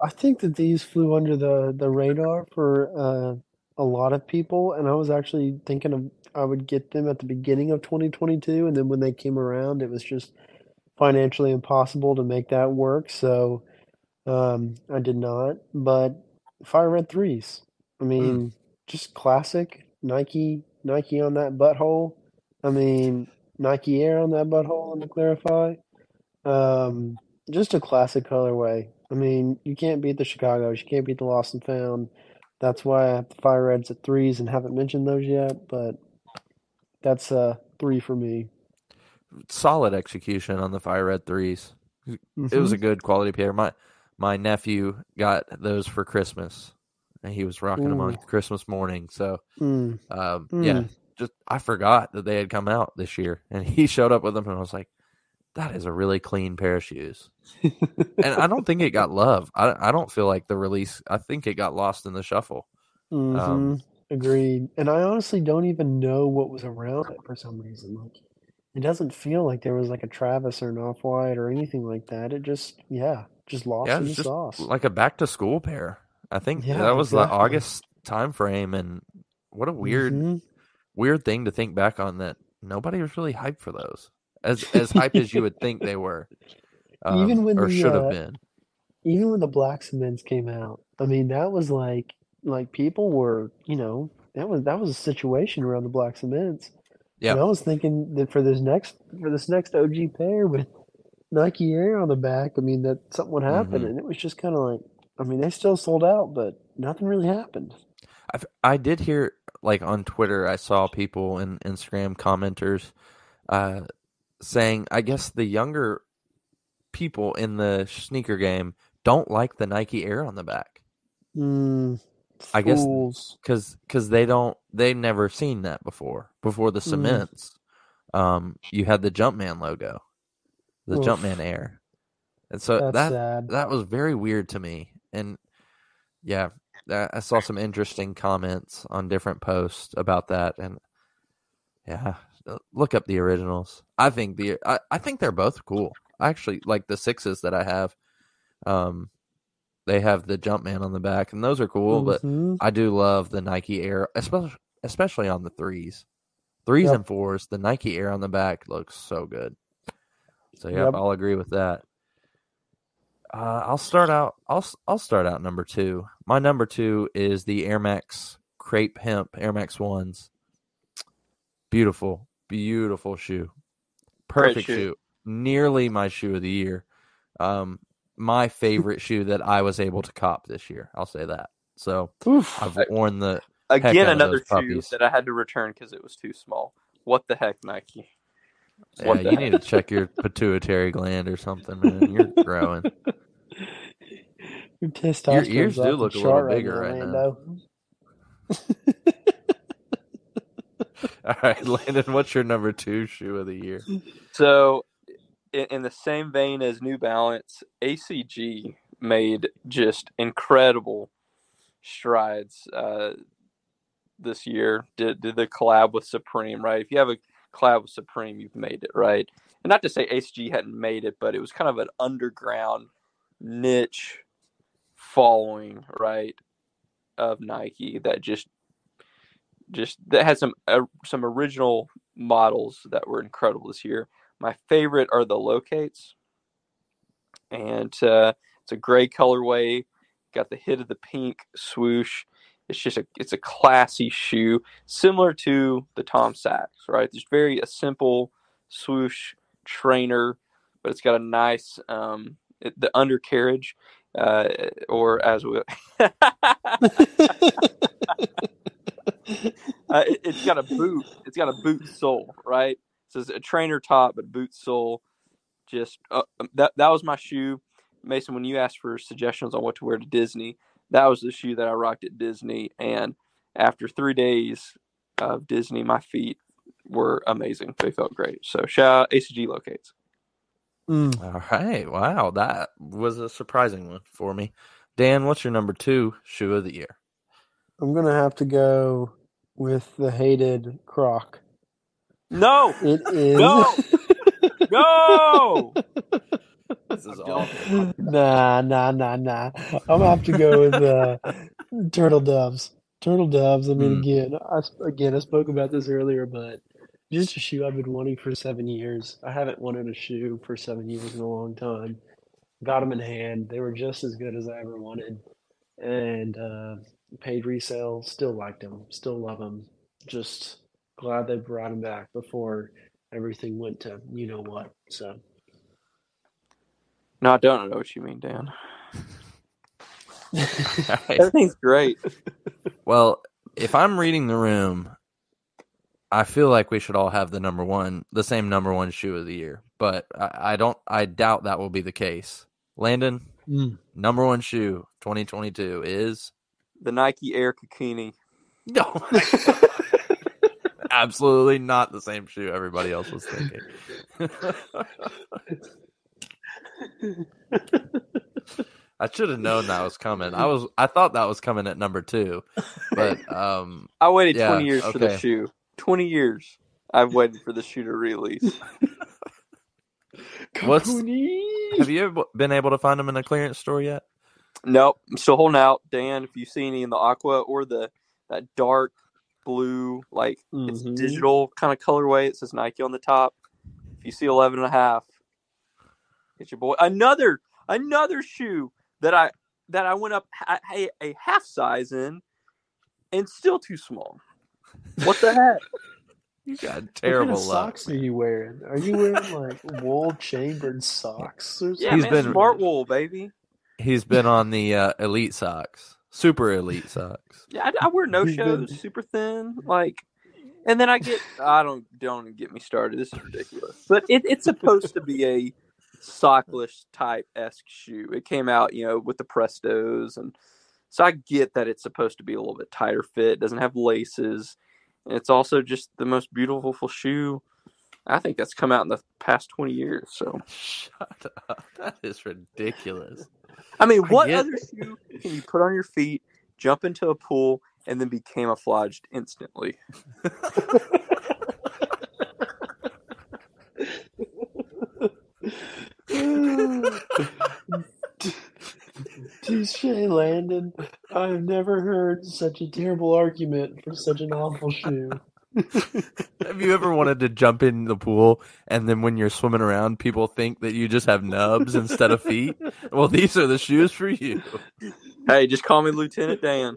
I think that these flew under the the radar for uh, a lot of people, and I was actually thinking of I would get them at the beginning of 2022, and then when they came around, it was just financially impossible to make that work. So um, I did not. But Fire Red threes, I mean, just classic Nike Nike on that butthole. I mean, Nike Air on that butthole. Let me clarify. Um, just a classic colorway. I mean, you can't beat the Chicago's, you can't beat the Lost and Found. That's why I have the Fire Reds at threes and haven't mentioned those yet, but that's a three for me. Solid execution on the Fire Red threes. It was a good quality pair. My my nephew got those for Christmas, and he was rocking them on Christmas morning. So Mm, um, Mm. yeah, just I forgot that they had come out this year, and he showed up with them, and I was like, "That is a really clean pair of shoes." and I don't think it got love. I I don't feel like the release. I think it got lost in the shuffle. mhm. Um, Agreed. And I honestly don't even know what was around it for some reason. Like, it doesn't feel like there was like a Travis or an Off White or anything like that. It just, yeah, just lost Yeah, in the just sauce. like a back to school pair. I think Yeah, that was exactly. August time frame and what a weird Mhm. weird thing to think back on that nobody was really hyped for those as as hyped as you would think they were um, Even when or the, should have uh, been even when the black cements came out, I mean that was like like people were, you know, that was that was a situation around the black cements. Yeah. I was thinking that for this next for this next OG pair with Nike Air on the back, I mean that something would happen, Mhm. and it was just kind of like, I mean they still sold out, but nothing really happened. I've, I did hear like on Twitter, I saw people and Instagram commenters uh, saying, I guess the younger people in the sneaker game don't like the Nike Air on the back Mm, I guess- because because they don't they've never seen that before before the Mm. cements. Um, you had the Jumpman logo, the Oof. Jumpman Air, and so That's that sad. that was very weird to me. And yeah, that, I saw some interesting comments on different posts about that. And yeah, uh, look up the originals. I think the I, I think they're both cool. I actually like the sixes that I have. Um, they have the Jumpman on the back, and those are cool. But Mhm. I do love the Nike Air, especially especially on the threes, threes Yep. and fours. The Nike Air on the back looks so good. So yeah, Yep. I'll agree with that. Uh, I'll start out. I'll I'll start out number two. My number two is the Air Max Crepe Hemp Air Max ones. Beautiful, beautiful shoe. Perfect shoe. shoe. Nearly my shoe of the year. Um, my favorite shoe that I was able to cop this year. I'll say that. So Oof. I've worn the Again, out of another those shoe that I had to return because it was too small. What the heck, Nike? Yeah, What the you need to check your pituitary gland or something, man. You're growing. Your testosterone's ears do look a little bigger right now. All right, Landon, what's your number two shoe of the year? So, in, the same vein as New Balance, ACG made just incredible strides uh, this year. Did, did the collab with Supreme, right? If you have a collab with Supreme, you've made it, right? And not to say ACG hadn't made it, but it was kind of an underground niche following, right, of Nike that just just that had some uh, some original models that were incredible this year. My favorite are the Lowcates, and uh, it's a gray colorway. Got the hit of the pink swoosh. It's just a it's a classy shoe, similar to the Tom Sachs, right? It's very a simple swoosh trainer, but it's got a nice um, it, the undercarriage, uh, or as we. uh, it, it's got a boot. It's got a boot sole, right? It says a trainer top, but boot sole. Just uh, that that was my shoe, Mason. When you asked for suggestions on what to wear to Disney, that was the shoe that I rocked at Disney. And after three days of Disney, my feet were amazing. They felt great. So shout out ACG Lowcates. Mm. All right, wow, that was a surprising one for me. Dan, what's your number two shoe of the year? I'm gonna have to go with the hated Croc. No, It is No! no. This is awful. nah, nah, nah, nah. I'm gonna have to go with uh, turtle doves. Turtle doves. I mean, Hmm. again, I again I spoke about this earlier, but just a shoe I've been wanting for seven years. I haven't wanted a shoe for seven years in a long time. Got them in hand. They were just as good as I ever wanted, and uh, paid resale. Still liked them. Still love them. Just glad they brought him back before everything went to you know what. So. No, I don't know what you mean, Dan. All right. Everything's great. Well, if I'm reading the room, I feel like we should all have the number one, the same number one shoe of the year. But I, I don't, I doubt that will be the case. Landon, Mm. number one shoe 2022 is The Nike Air Kukini. no, absolutely not the same shoe everybody else was thinking. I should have known that was coming. I was, I thought that was coming at number two, but um, I waited Yeah, 20 years for the shoe. 20 years. I've waited for the shoe to release. What's- have you ever been able to find them in a clearance store yet? Nope, I'm still holding out. Dan, if you see any in the aqua or the that dark blue, like it's Mhm. digital kind of colorway, it says Nike on the top. If you see 11 and a half, get your boy another another shoe that I that I went up a, a, a half size in, and still too small. What the heck? You got What kind terrible of luck. socks are you wearing? Are you wearing like wool chambered socks or something? Yeah, He's man, been- smart wool, baby. He's been on the uh, elite socks, super elite socks. Yeah, I, I wear no He's shows, super thin, like, and then I get I don't don't get me started. This is ridiculous, but it, it's supposed to be a sockless type esque shoe. It came out, you know, with the Prestos, and so I get that it's supposed to be a little bit tighter fit. It doesn't have laces, and it's also just the most beautiful shoe. I think that's come out in the past twenty years. So, Shut up. That is ridiculous. I mean, what get- other shoe can you put on your feet, jump into a pool, and then be camouflaged instantly? Touche, Landon. I've never heard such a terrible argument for such an awful shoe. Have you ever wanted to jump in the pool and then when you're swimming around, people think that you just have nubs instead of feet? Well, these are the shoes for you. Hey, just call me Lieutenant Dan.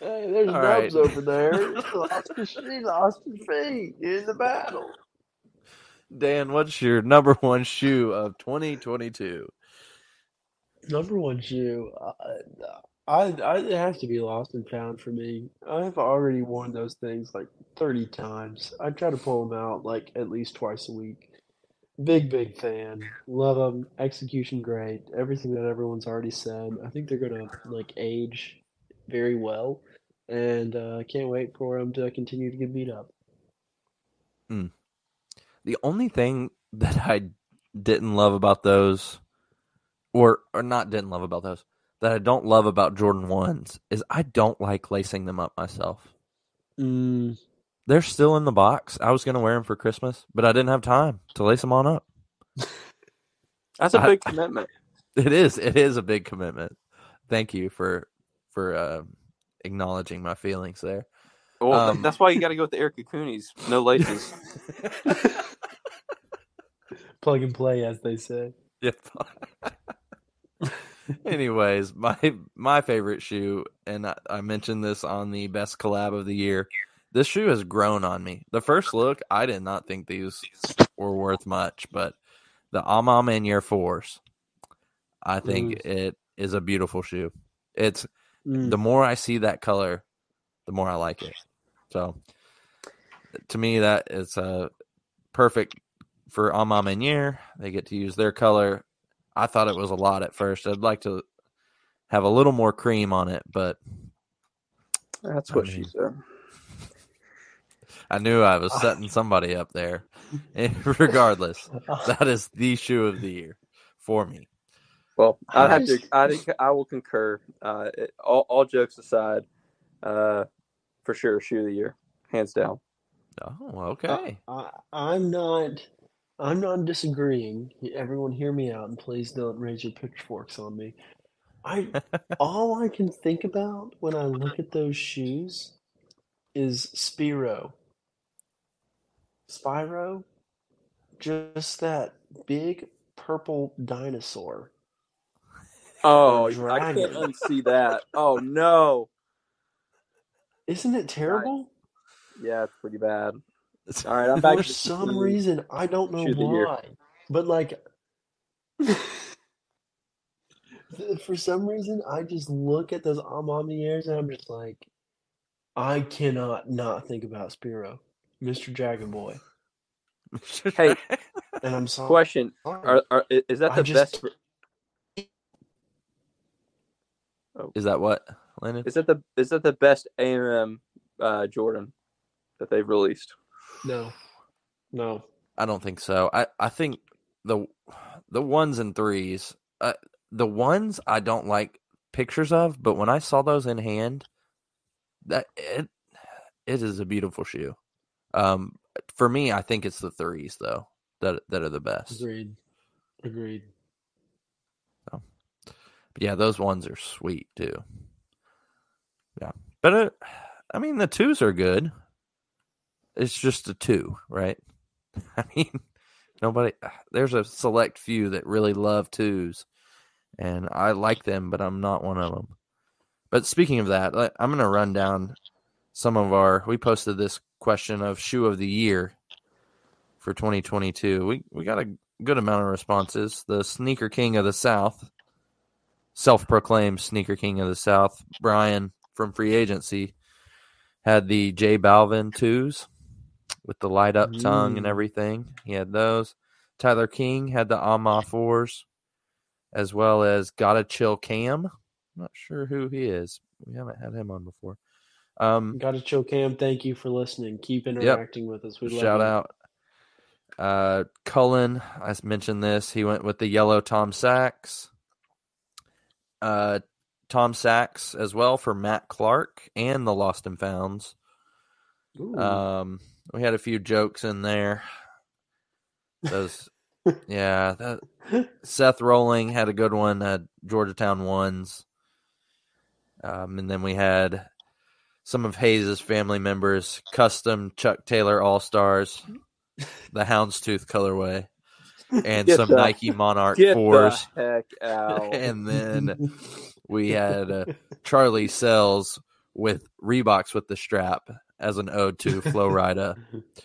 Hey, there's All nubs right. over there. He lost his, he lost his feet in the battle. Dan, what's your number one shoe of 2022? Number one shoe. Uh, I, I, it has to be lost and found for me. I've already worn those things like 30 times. I try to pull them out like at least twice a week. Big, big fan. Love them. Execution great. Everything that everyone's already said. I think they're gonna like age very well, and uh, I can't wait for them to continue to get beat up. The only thing that I didn't love about those, or or not didn't love about those, that I don't love about Jordan ones is I don't like lacing them up myself. Mm, They're still in the box. I was gonna wear them for Christmas, but I didn't have time to lace them on up. That's a big commitment. It is. It is a big commitment. Thank you for for uh, acknowledging my feelings there. Well, Um, that's why you got to go with the Air Kukinis. No laces. plug and play, as they say. Yep. Anyways, my my favorite shoe, and I, I mentioned this on the best collab of the year. This shoe has grown on me. The first look, I did not think these were worth much, but the A Ma Maniére fours, I think it is a beautiful shoe. It's Mm. the more I see that color, the more I like it. So, to me, that is a perfect for A Ma Maniére. They get to use their color. I thought it was a lot at first. I'd like to have a little more cream on it, but That's I what mean- she said. I knew I was setting somebody up there. Regardless, that is the shoe of the year for me. Well, I I have to. I think I will concur. Uh, it- all, all jokes aside, uh, for sure, shoe of the year, hands down. Oh, okay. I, I'm not. I'm not disagreeing. Everyone, hear me out, and please don't raise your pitchforks on me. I all I can think about when I look at those shoes is Spiro. Spyro, just that big purple dinosaur. Oh, I can't dragon. unsee that. Oh no. Isn't it terrible? Yeah, it's pretty bad. All right, I'm back For some reason, I don't know shoe of the year. why, but like, for some reason, I just look at those A Ma Maniéres and I'm just like, I cannot not think about Spyro, Mr. Dragon Boy, Hey, and I'm sorry. question: are, are, Is that I the just- best? is that what, Landon? Is that the is that the best AMM uh, Jordan that they've released? No, no. I don't think so. I, I think the the ones and threes, uh, the ones I don't like pictures of, but when I saw those in hand, that it it is a beautiful shoe. Um, for me, I think it's the threes though that that are the best. Agreed. Agreed. So but yeah, those ones are sweet too. Yeah, but uh, I mean the twos are good. It's just a two, right? I mean, nobody. There's a select few that really love twos, and I like them, but I'm not one of them. But speaking of that, I'm going to run down some of our. We posted this question of shoe of the year for 2022. We we got a good amount of responses. The sneaker king of the South, self-proclaimed sneaker king of the South, Brian from free agency, had the J Balvin twos with the light up tongue and Mm. everything. He had those. Tyler King had the Ama fours, as well as Gotta Chill Cam. not sure who he is. We haven't had him on before. Um, Got to chill, Cam. Thank you for listening. Keep interacting with us. We love Shout you. out. Uh, Cullen, I mentioned this. He went with the yellow Tom Sachs. Uh, Tom Sachs as well for Matt Clark and the Lost and Founds. Ooh. Um, we had a few jokes in there. Those, yeah. That, Seth Rolling had a good one at Georgetown ones. Um, and then we had some of Hayes's family members custom Chuck Taylor All Stars, the Houndstooth colorway, and Get some the- Nike Monarch fours. the heck out. and then we had uh, Charlie Sells with Reeboks with the strap as an ode to Flo Rida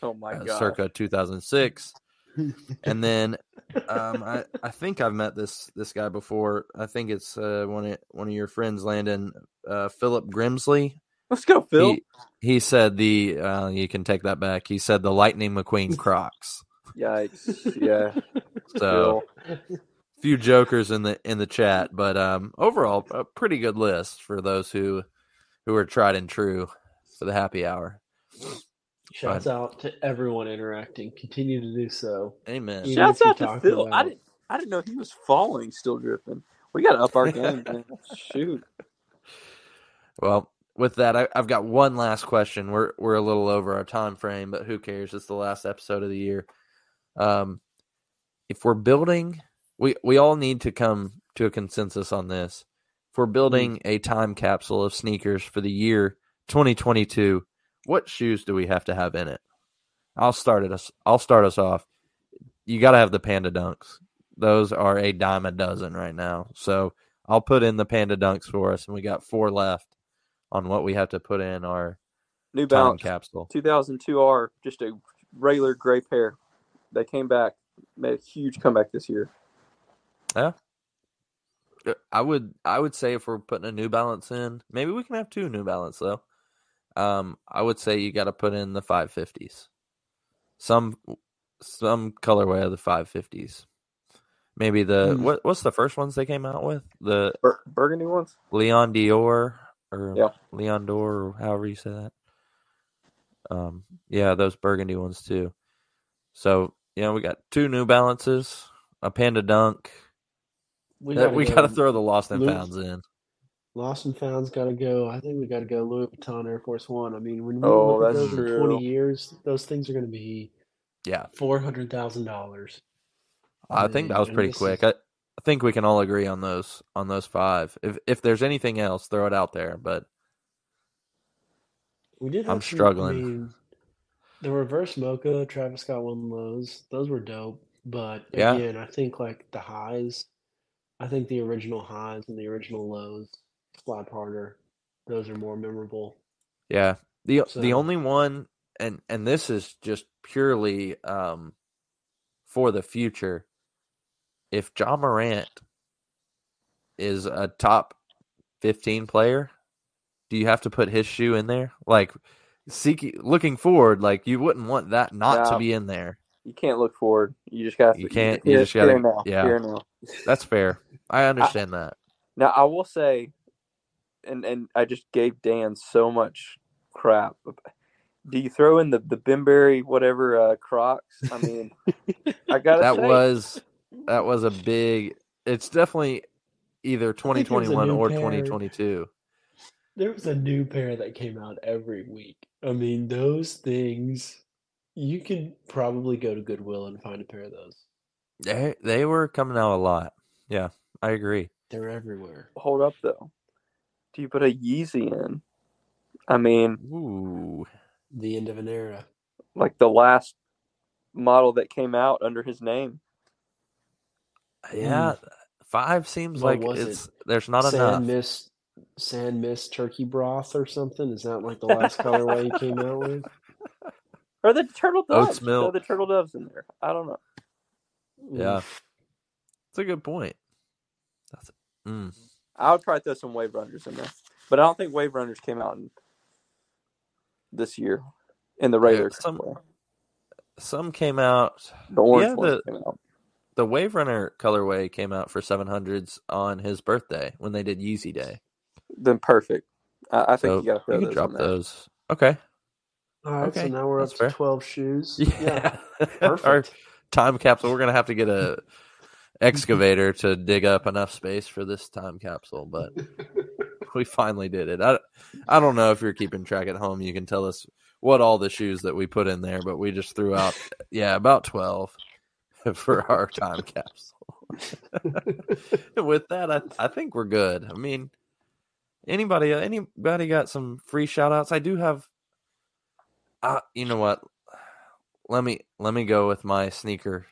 oh my uh, god. circa 2006. and then um, I, I think I've met this this guy before. I think it's uh, one of one of your friends, Landon uh, Philip Grimsley. Let's go, Phil. He, he said the uh, you can take that back. He said the Lightning McQueen Crocs. Yikes. Yeah. So Phil. few jokers in the in the chat, but um, overall a pretty good list for those who who are tried and true for the happy hour. Shouts out to everyone interacting. Continue to do so. Amen. Yeah. Shouts out to talk Phil. I didn't I didn't know he was falling still dripping. We gotta up our game, man. Shoot. Well, with that, I, I've got one last question. We're we're a little over our time frame, but who cares? It's the last episode of the year. Um, if we're building, we we all need to come to a consensus on this. If we're building a time capsule of sneakers for the year 2022, what shoes do we have to have in it? I'll start it us. I'll start us off. You got to have the Panda Dunks. Those are a dime a dozen right now. So I'll put in the Panda Dunks for us, and we got four left on what we have to put in our New Balance capsule. 2002R, just a regular gray pair. They came back, made a huge comeback this year. Uh, I would I would say if we're putting a New Balance in, maybe we can have two New Balance though. Um, I would say you got to put in the 550s, some some colorway of the 550s. Maybe the Hmm. what what's the first ones they came out with? The Bur- burgundy ones? Leon Dior or Yeah. Leon Dor or however you say that. Um, yeah, those burgundy ones too. So you know we got two New Balances, a Panda Dunk. We gotta, we got to throw the Lost and Louis- Founds in. Lost and Found's got to go. I think we got to go Louis Vuitton Air Force One. I mean, when we Oh, look at those in 20 years, those things are going to be Yeah, $400,000. I think that was pretty quick. is- I, I think we can all agree on those on those five. If if there's anything else, throw it out there. But We did. I'm some- struggling. I mean, the reverse mocha, Travis Scott one of those. Were dope. But Yeah. again, I think like the highs, I think the original highs and the original lows, slap harder. Those are more memorable. yeah, the the only one, and and this is just purely um for the future. If Ja Morant is a top fifteen player, do you have to put his shoe in there? Like, seeking looking forward, like you wouldn't want that not to be in there. You can't look forward. You just got. You can't- you Here, just gotta- yeah. Here now. That's fair. I understand that. Now I will say, and and I just gave Dan so much crap. Do you throw in the the Bembury whatever uh, Crocs? I mean, I gotta that say, was that was a big it's definitely either think it was a 2021 or pair. 2022 There was a new pair that came out every week. I mean, those things, you could probably go to Goodwill and find a pair of those. they they were coming out a lot yeah i agree They're everywhere. hold up though. Do you put a Yeezy in? I mean, Ooh. The end of an era. like the last model that came out under his name. Yeah. Five seems What like was it? it's there's not Sand enough. mist, sand mist turkey broth or something. Is that like the last colorway he came out with? Or the turtle doves. Oats milk. The turtle doves in there. I don't know. Yeah. It's a good point. That's mm. I would probably throw some Wave Runners in there. But I don't think Wave Runners came out in this year in the regular some- colorway. some came out The orange yeah, ones the- came out. the Wave Runner colorway came out for 700s on his birthday when they did Yeezy Day. Then perfect. I, I think So you got to throw you those drop there. those. Okay. All right, Okay, so now we're up to fair. 12 shoes. Yeah. Our perfect. time capsule. We're gonna have to get a excavator to dig up enough space for this time capsule, but we finally did it. I, I don't know if you're keeping track at home. You can tell us what all the shoes that we put in there, but we just threw out, yeah, about 12 for our time capsule. With that, I, I think we're good. I mean, anybody, anybody got some free shout outs? I do have, uh, you know what? Let me, let me go with my sneaker,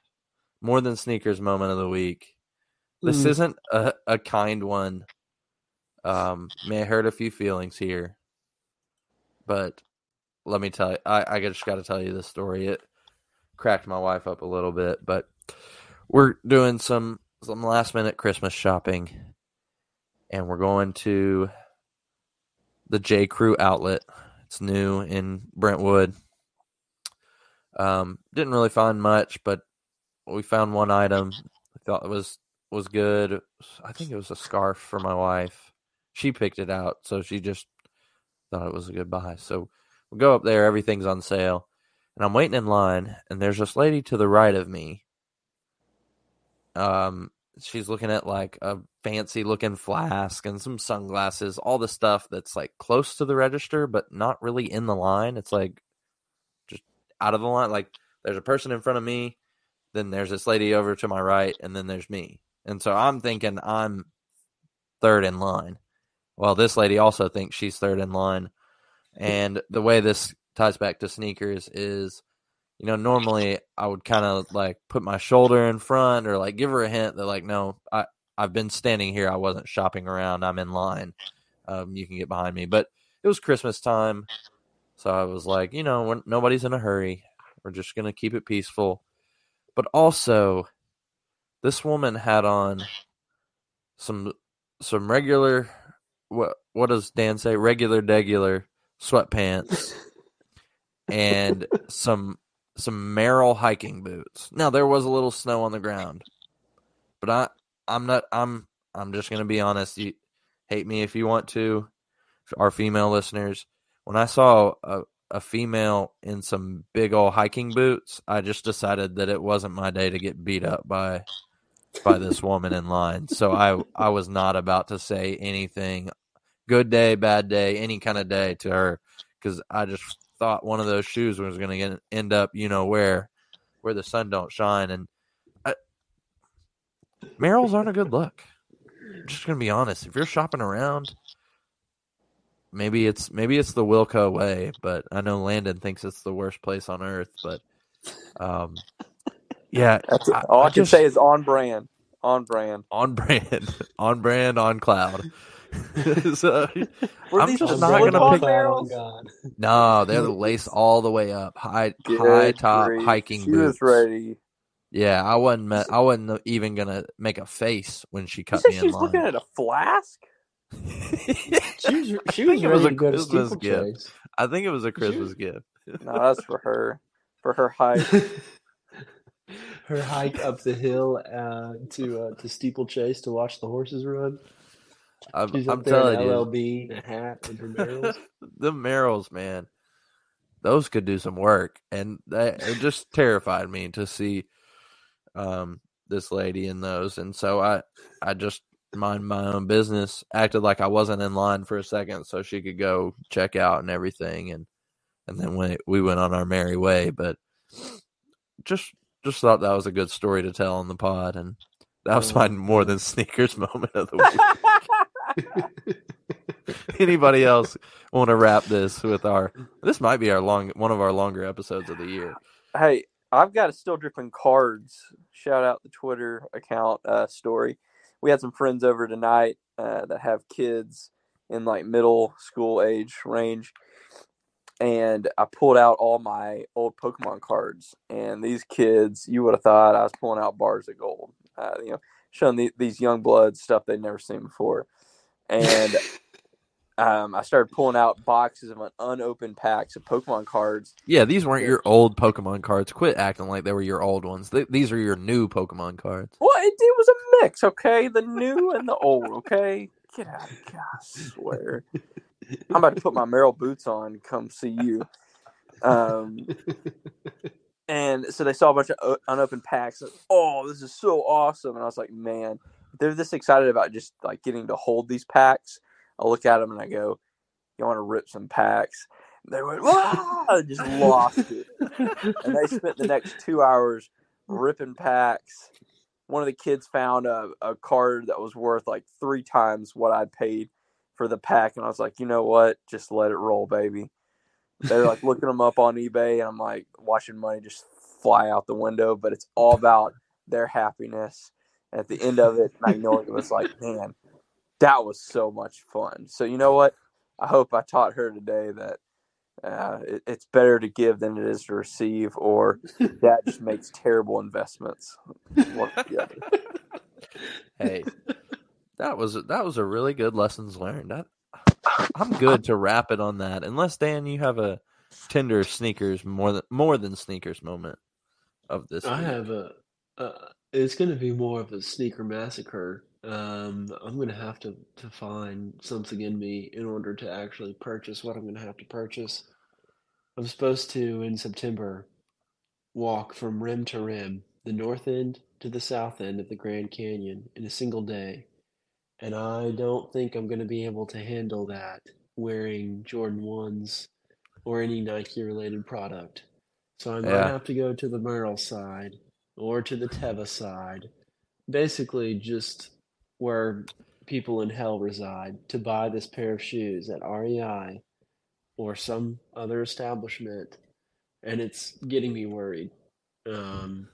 more than sneakers moment of the week. This Mm. isn't a, a kind one. Um, may hurt a few feelings here, but let me tell you, I, I just got to tell you this story. It cracked my wife up a little bit, but we're doing some some last minute Christmas shopping, and we're going to the J Crew outlet. It's new in Brentwood. Um, didn't really find much, but we found one item. I thought it was was good. I think it was a scarf for my wife. She picked it out, so she just thought it was a good buy. So we go up there, everything's on sale, and I'm waiting in line, and there's this lady to the right of me. Um, she's looking at like a fancy looking flask and some sunglasses, all the stuff that's like close to the register, but not really in the line. It's like just out of the line. Like there's a person in front of me, then there's this lady over to my right, and then there's me. And so I'm thinking I'm third in line. Well, this lady also thinks she's third in line. And the way this ties back to sneakers is, you know, normally I would kind of like put my shoulder in front or like give her a hint that like, no, I I've been standing here. I wasn't shopping around. I'm in line. Um, you can get behind me. But it was Christmas time, so I was like, you know, nobody's in a hurry. We're just gonna keep it peaceful. But also, this woman had on some some regular what what does Dan say? Regular degular sweatpants and some some Merrell hiking boots. Now there was a little snow on the ground, but I I'm not I'm I'm just gonna be honest. You hate me if you want to, our female listeners. When I saw a a female in some big old hiking boots, I just decided that it wasn't my day to get beat up by by this woman in line. So I I was not about to say anything good day, bad day, any kind of day to her because I just thought one of those shoes was going to end up, you know, where where the sun don't shine. And I, aren't a good look. I'm just going to be honest. If you're shopping around, maybe it's maybe it's the Wilco way, but I know Landon thinks it's the worst place on earth. But um, yeah, That's I- all I, I can just- say is on brand. On brand. on brand, on brand, on cloud. so, Were I'm just not gonna slip-on pick- barrels? God. no, they're the lace all the way up, high, Good high top grief. hiking She boots. was ready. Yeah, I wasn't. me- I wasn't even gonna make a face when she You cut said me she in was looking at a flask? She was, she was ready a to go to Christmas steeplechase. I think it was a Christmas gift. No, that's for her. For her hike, Her hike up the hill uh, to uh, to steeplechase to watch the horses run. I'm, She's I'm there in telling you, LLB, a hat, and her the Merrells, man, those could do some work, and that, it just terrified me to see um, this lady in those. And so I, I just mind my own business, acted like I wasn't in line for a second, so she could go check out and everything, and and then we we went on our merry way. But just just thought that was a good story to tell on the pod, and That was my Um, more than sneakers moment of the week. Anybody else want to wrap this with our? This might be our long one of our longer episodes of the year. Hey, I've got a still dripping cards. Shout out the Twitter account uh, story. We had some friends over tonight uh, that have kids in like middle school age range, and I pulled out all my old Pokemon cards. And these kids, you would have thought I was pulling out bars of gold. Uh, you know, showing the, these young bloods stuff they'd never seen before, and. Um, I started pulling out boxes of unopened packs of Pokemon cards Yeah, these weren't your old Pokemon cards. Quit acting like they were your old ones. Th- these are your new Pokemon cards. Well, it, it was a mix, okay? The new and the old, okay? Get out of here, I swear. I'm about to put my Merrell boots on and come see you. Um, and so they saw a bunch of unopened packs. And, oh, this is so awesome. And I was like, man, they're this excited about just like getting to hold these packs. I look at them and I go, you want to rip some packs? And they went, ah! wow, just lost it. And they spent the next two hours ripping packs. One of the kids found a, a card that was worth like three times what I'd paid for the pack. And I was like, you know what? Just let it roll, baby. They're like looking them up on eBay, and I'm like watching money just fly out the window. But it's all about their happiness. And at the end of it, Magnolia was like, man, that was so much fun. So you know what? I hope I taught her today that uh, it, it's better to give than it is to receive, or that just makes terrible investments. Hey, that was that was a really good lessons learned. I, I'm good to wrap it on that. Unless Dan, you have a tender sneakers more than more than sneakers moment of this. I week. have a. Uh, it's going to be more of a sneaker massacre. Um, I'm going to have to to find something in me in order to actually purchase what I'm going to have to purchase. I'm supposed to in September walk from rim to rim, the north end to the south end of the Grand Canyon in a single day, and I don't think I'm going to be able to handle that wearing Jordan ones or any Nike related product. So I might Yeah. have to go to the Merrell side or to the Teva side, basically just where people in hell reside, to buy this pair of shoes at REI or some other establishment, and it's getting me worried. Um,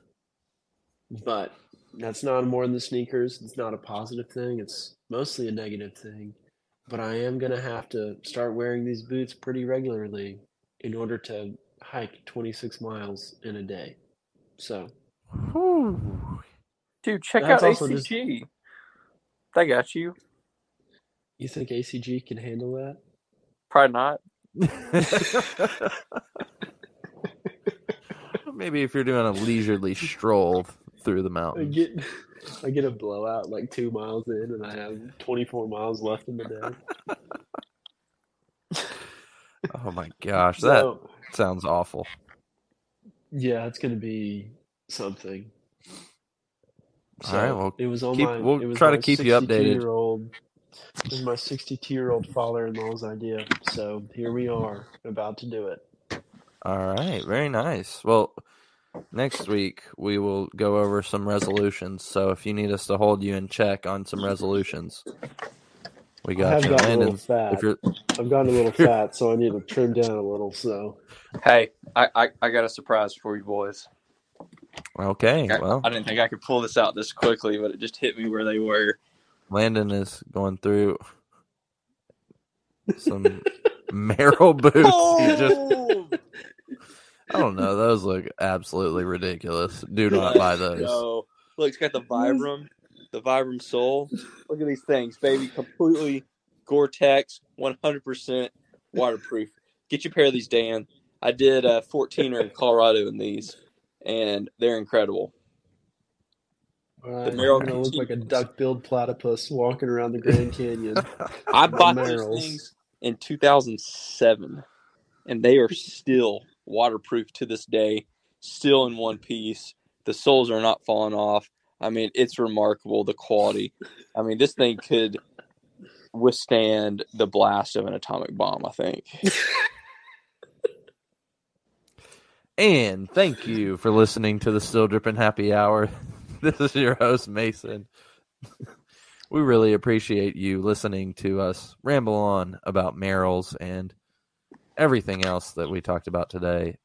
but that's not more than the sneakers. It's not a positive thing. It's mostly a negative thing. But I am gonna have to start wearing these boots pretty regularly in order to hike 26 miles in a day. So Whew. Dude, check That's out also just- ACG. They got you. you think ACG can handle that? Probably not. Maybe if you're doing a leisurely stroll through the I mountains. get I get a blowout like two miles in, and I have 24 miles left in the day. Oh my gosh, that So, sounds awful. yeah, it's gonna be something. All right, well, it was on keep- my. we'll it was try to keep you updated. Year old, it was my 62 year old father-in-law's idea. So here we are, about to do it. All right, very nice. Well, next week we will go over some resolutions. So if you need us to hold you in check on some resolutions, we I got have you. gotten a little fat. if you're I've gotten a little fat, so I need to trim down a little. So Hey, I, I, I got a surprise for you boys. Okay, I, well, I didn't think I could pull this out this quickly, but it just hit me where they were. Landon is going through some Merrell boots. He just, I don't know. Those look absolutely ridiculous. Do not buy those. Yo, look, it's got the Vibram, the Vibram sole. Look at these things, baby. Completely Gore-Tex, 100% waterproof. Get you a pair of these, Dan. I did uh, a 14er in Colorado in these, and they're incredible. The Merrell I'm gonna look like a duck-billed platypus walking around the Grand Canyon. I bought those Merrells. things in 2007, and they are still waterproof to this day, still in one piece. The soles are not falling off. I mean, it's remarkable the quality. I mean, this thing could withstand the blast of an atomic bomb. I think. And thank you for listening to the Still Dripping Happy Hour. this is your host, Mason. we really appreciate you listening to us ramble on about Merrell's and everything else that we talked about today.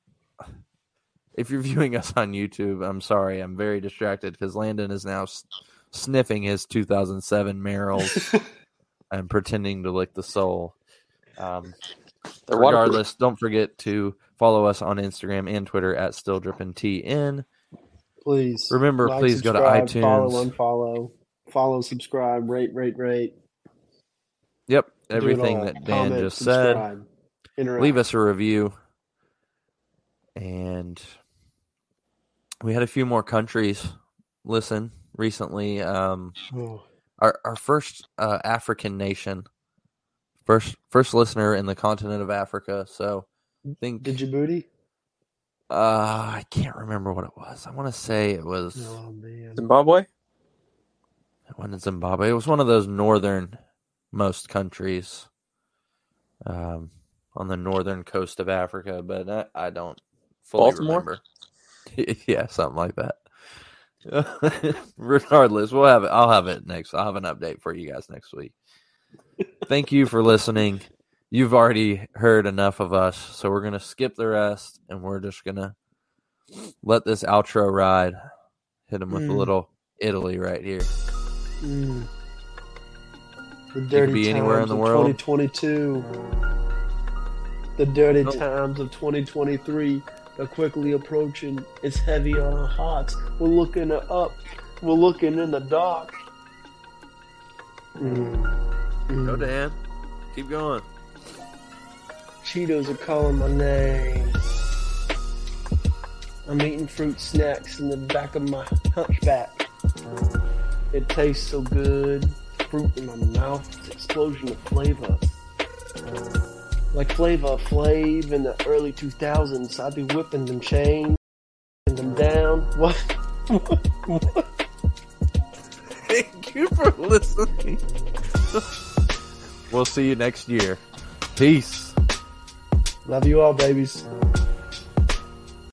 If you're viewing us on YouTube, I'm sorry, I'm very distracted because Landon is now s- sniffing his 2007 Merrell's and pretending to lick the sole. Um, regardless, don't forget to follow us on Instagram and Twitter at Still Dripping TN. Please Remember, like, please go to iTunes. Follow, unfollow, follow, subscribe, rate, rate, rate. Yep, everything that Dan Comment, just said. interact. Leave us a review. And we had a few more countries listen recently. Um, Oh, our our first uh, African nation, first first listener in the continent of Africa. So think Djibouti? uh, I can't remember what it was. I want to say it was Oh man. Zimbabwe. it wasn't Zimbabwe. It was one of those northern most countries, um, on the northern coast of Africa. But I, I don't fully Baltimore? remember. yeah, something like that. Regardless, we'll have it. I'll have it next. I'll have an update for you guys next week. Thank you for listening. You've already heard enough of us, so we're gonna skip the rest, and we're just gonna let this outro ride. Hit him with a Mm. little Italy right here. Mm. The dirty be times anywhere in the of world. 2022. The dirty Nope. times of 2023 are quickly approaching. It's heavy on our hearts. We're looking up. We're looking in the dark. Mm. Mm. Go Dan. Keep going. Cheetos are calling my name. I'm eating fruit snacks in the back of my hunchback. It tastes so good. Fruit in my mouth. It's explosion of flavor. Like Flavor Flav in the early 2000s, I'd be whipping them chains and them down. What? what? Thank you for listening. we'll see you next year. Peace. Love you all, babies.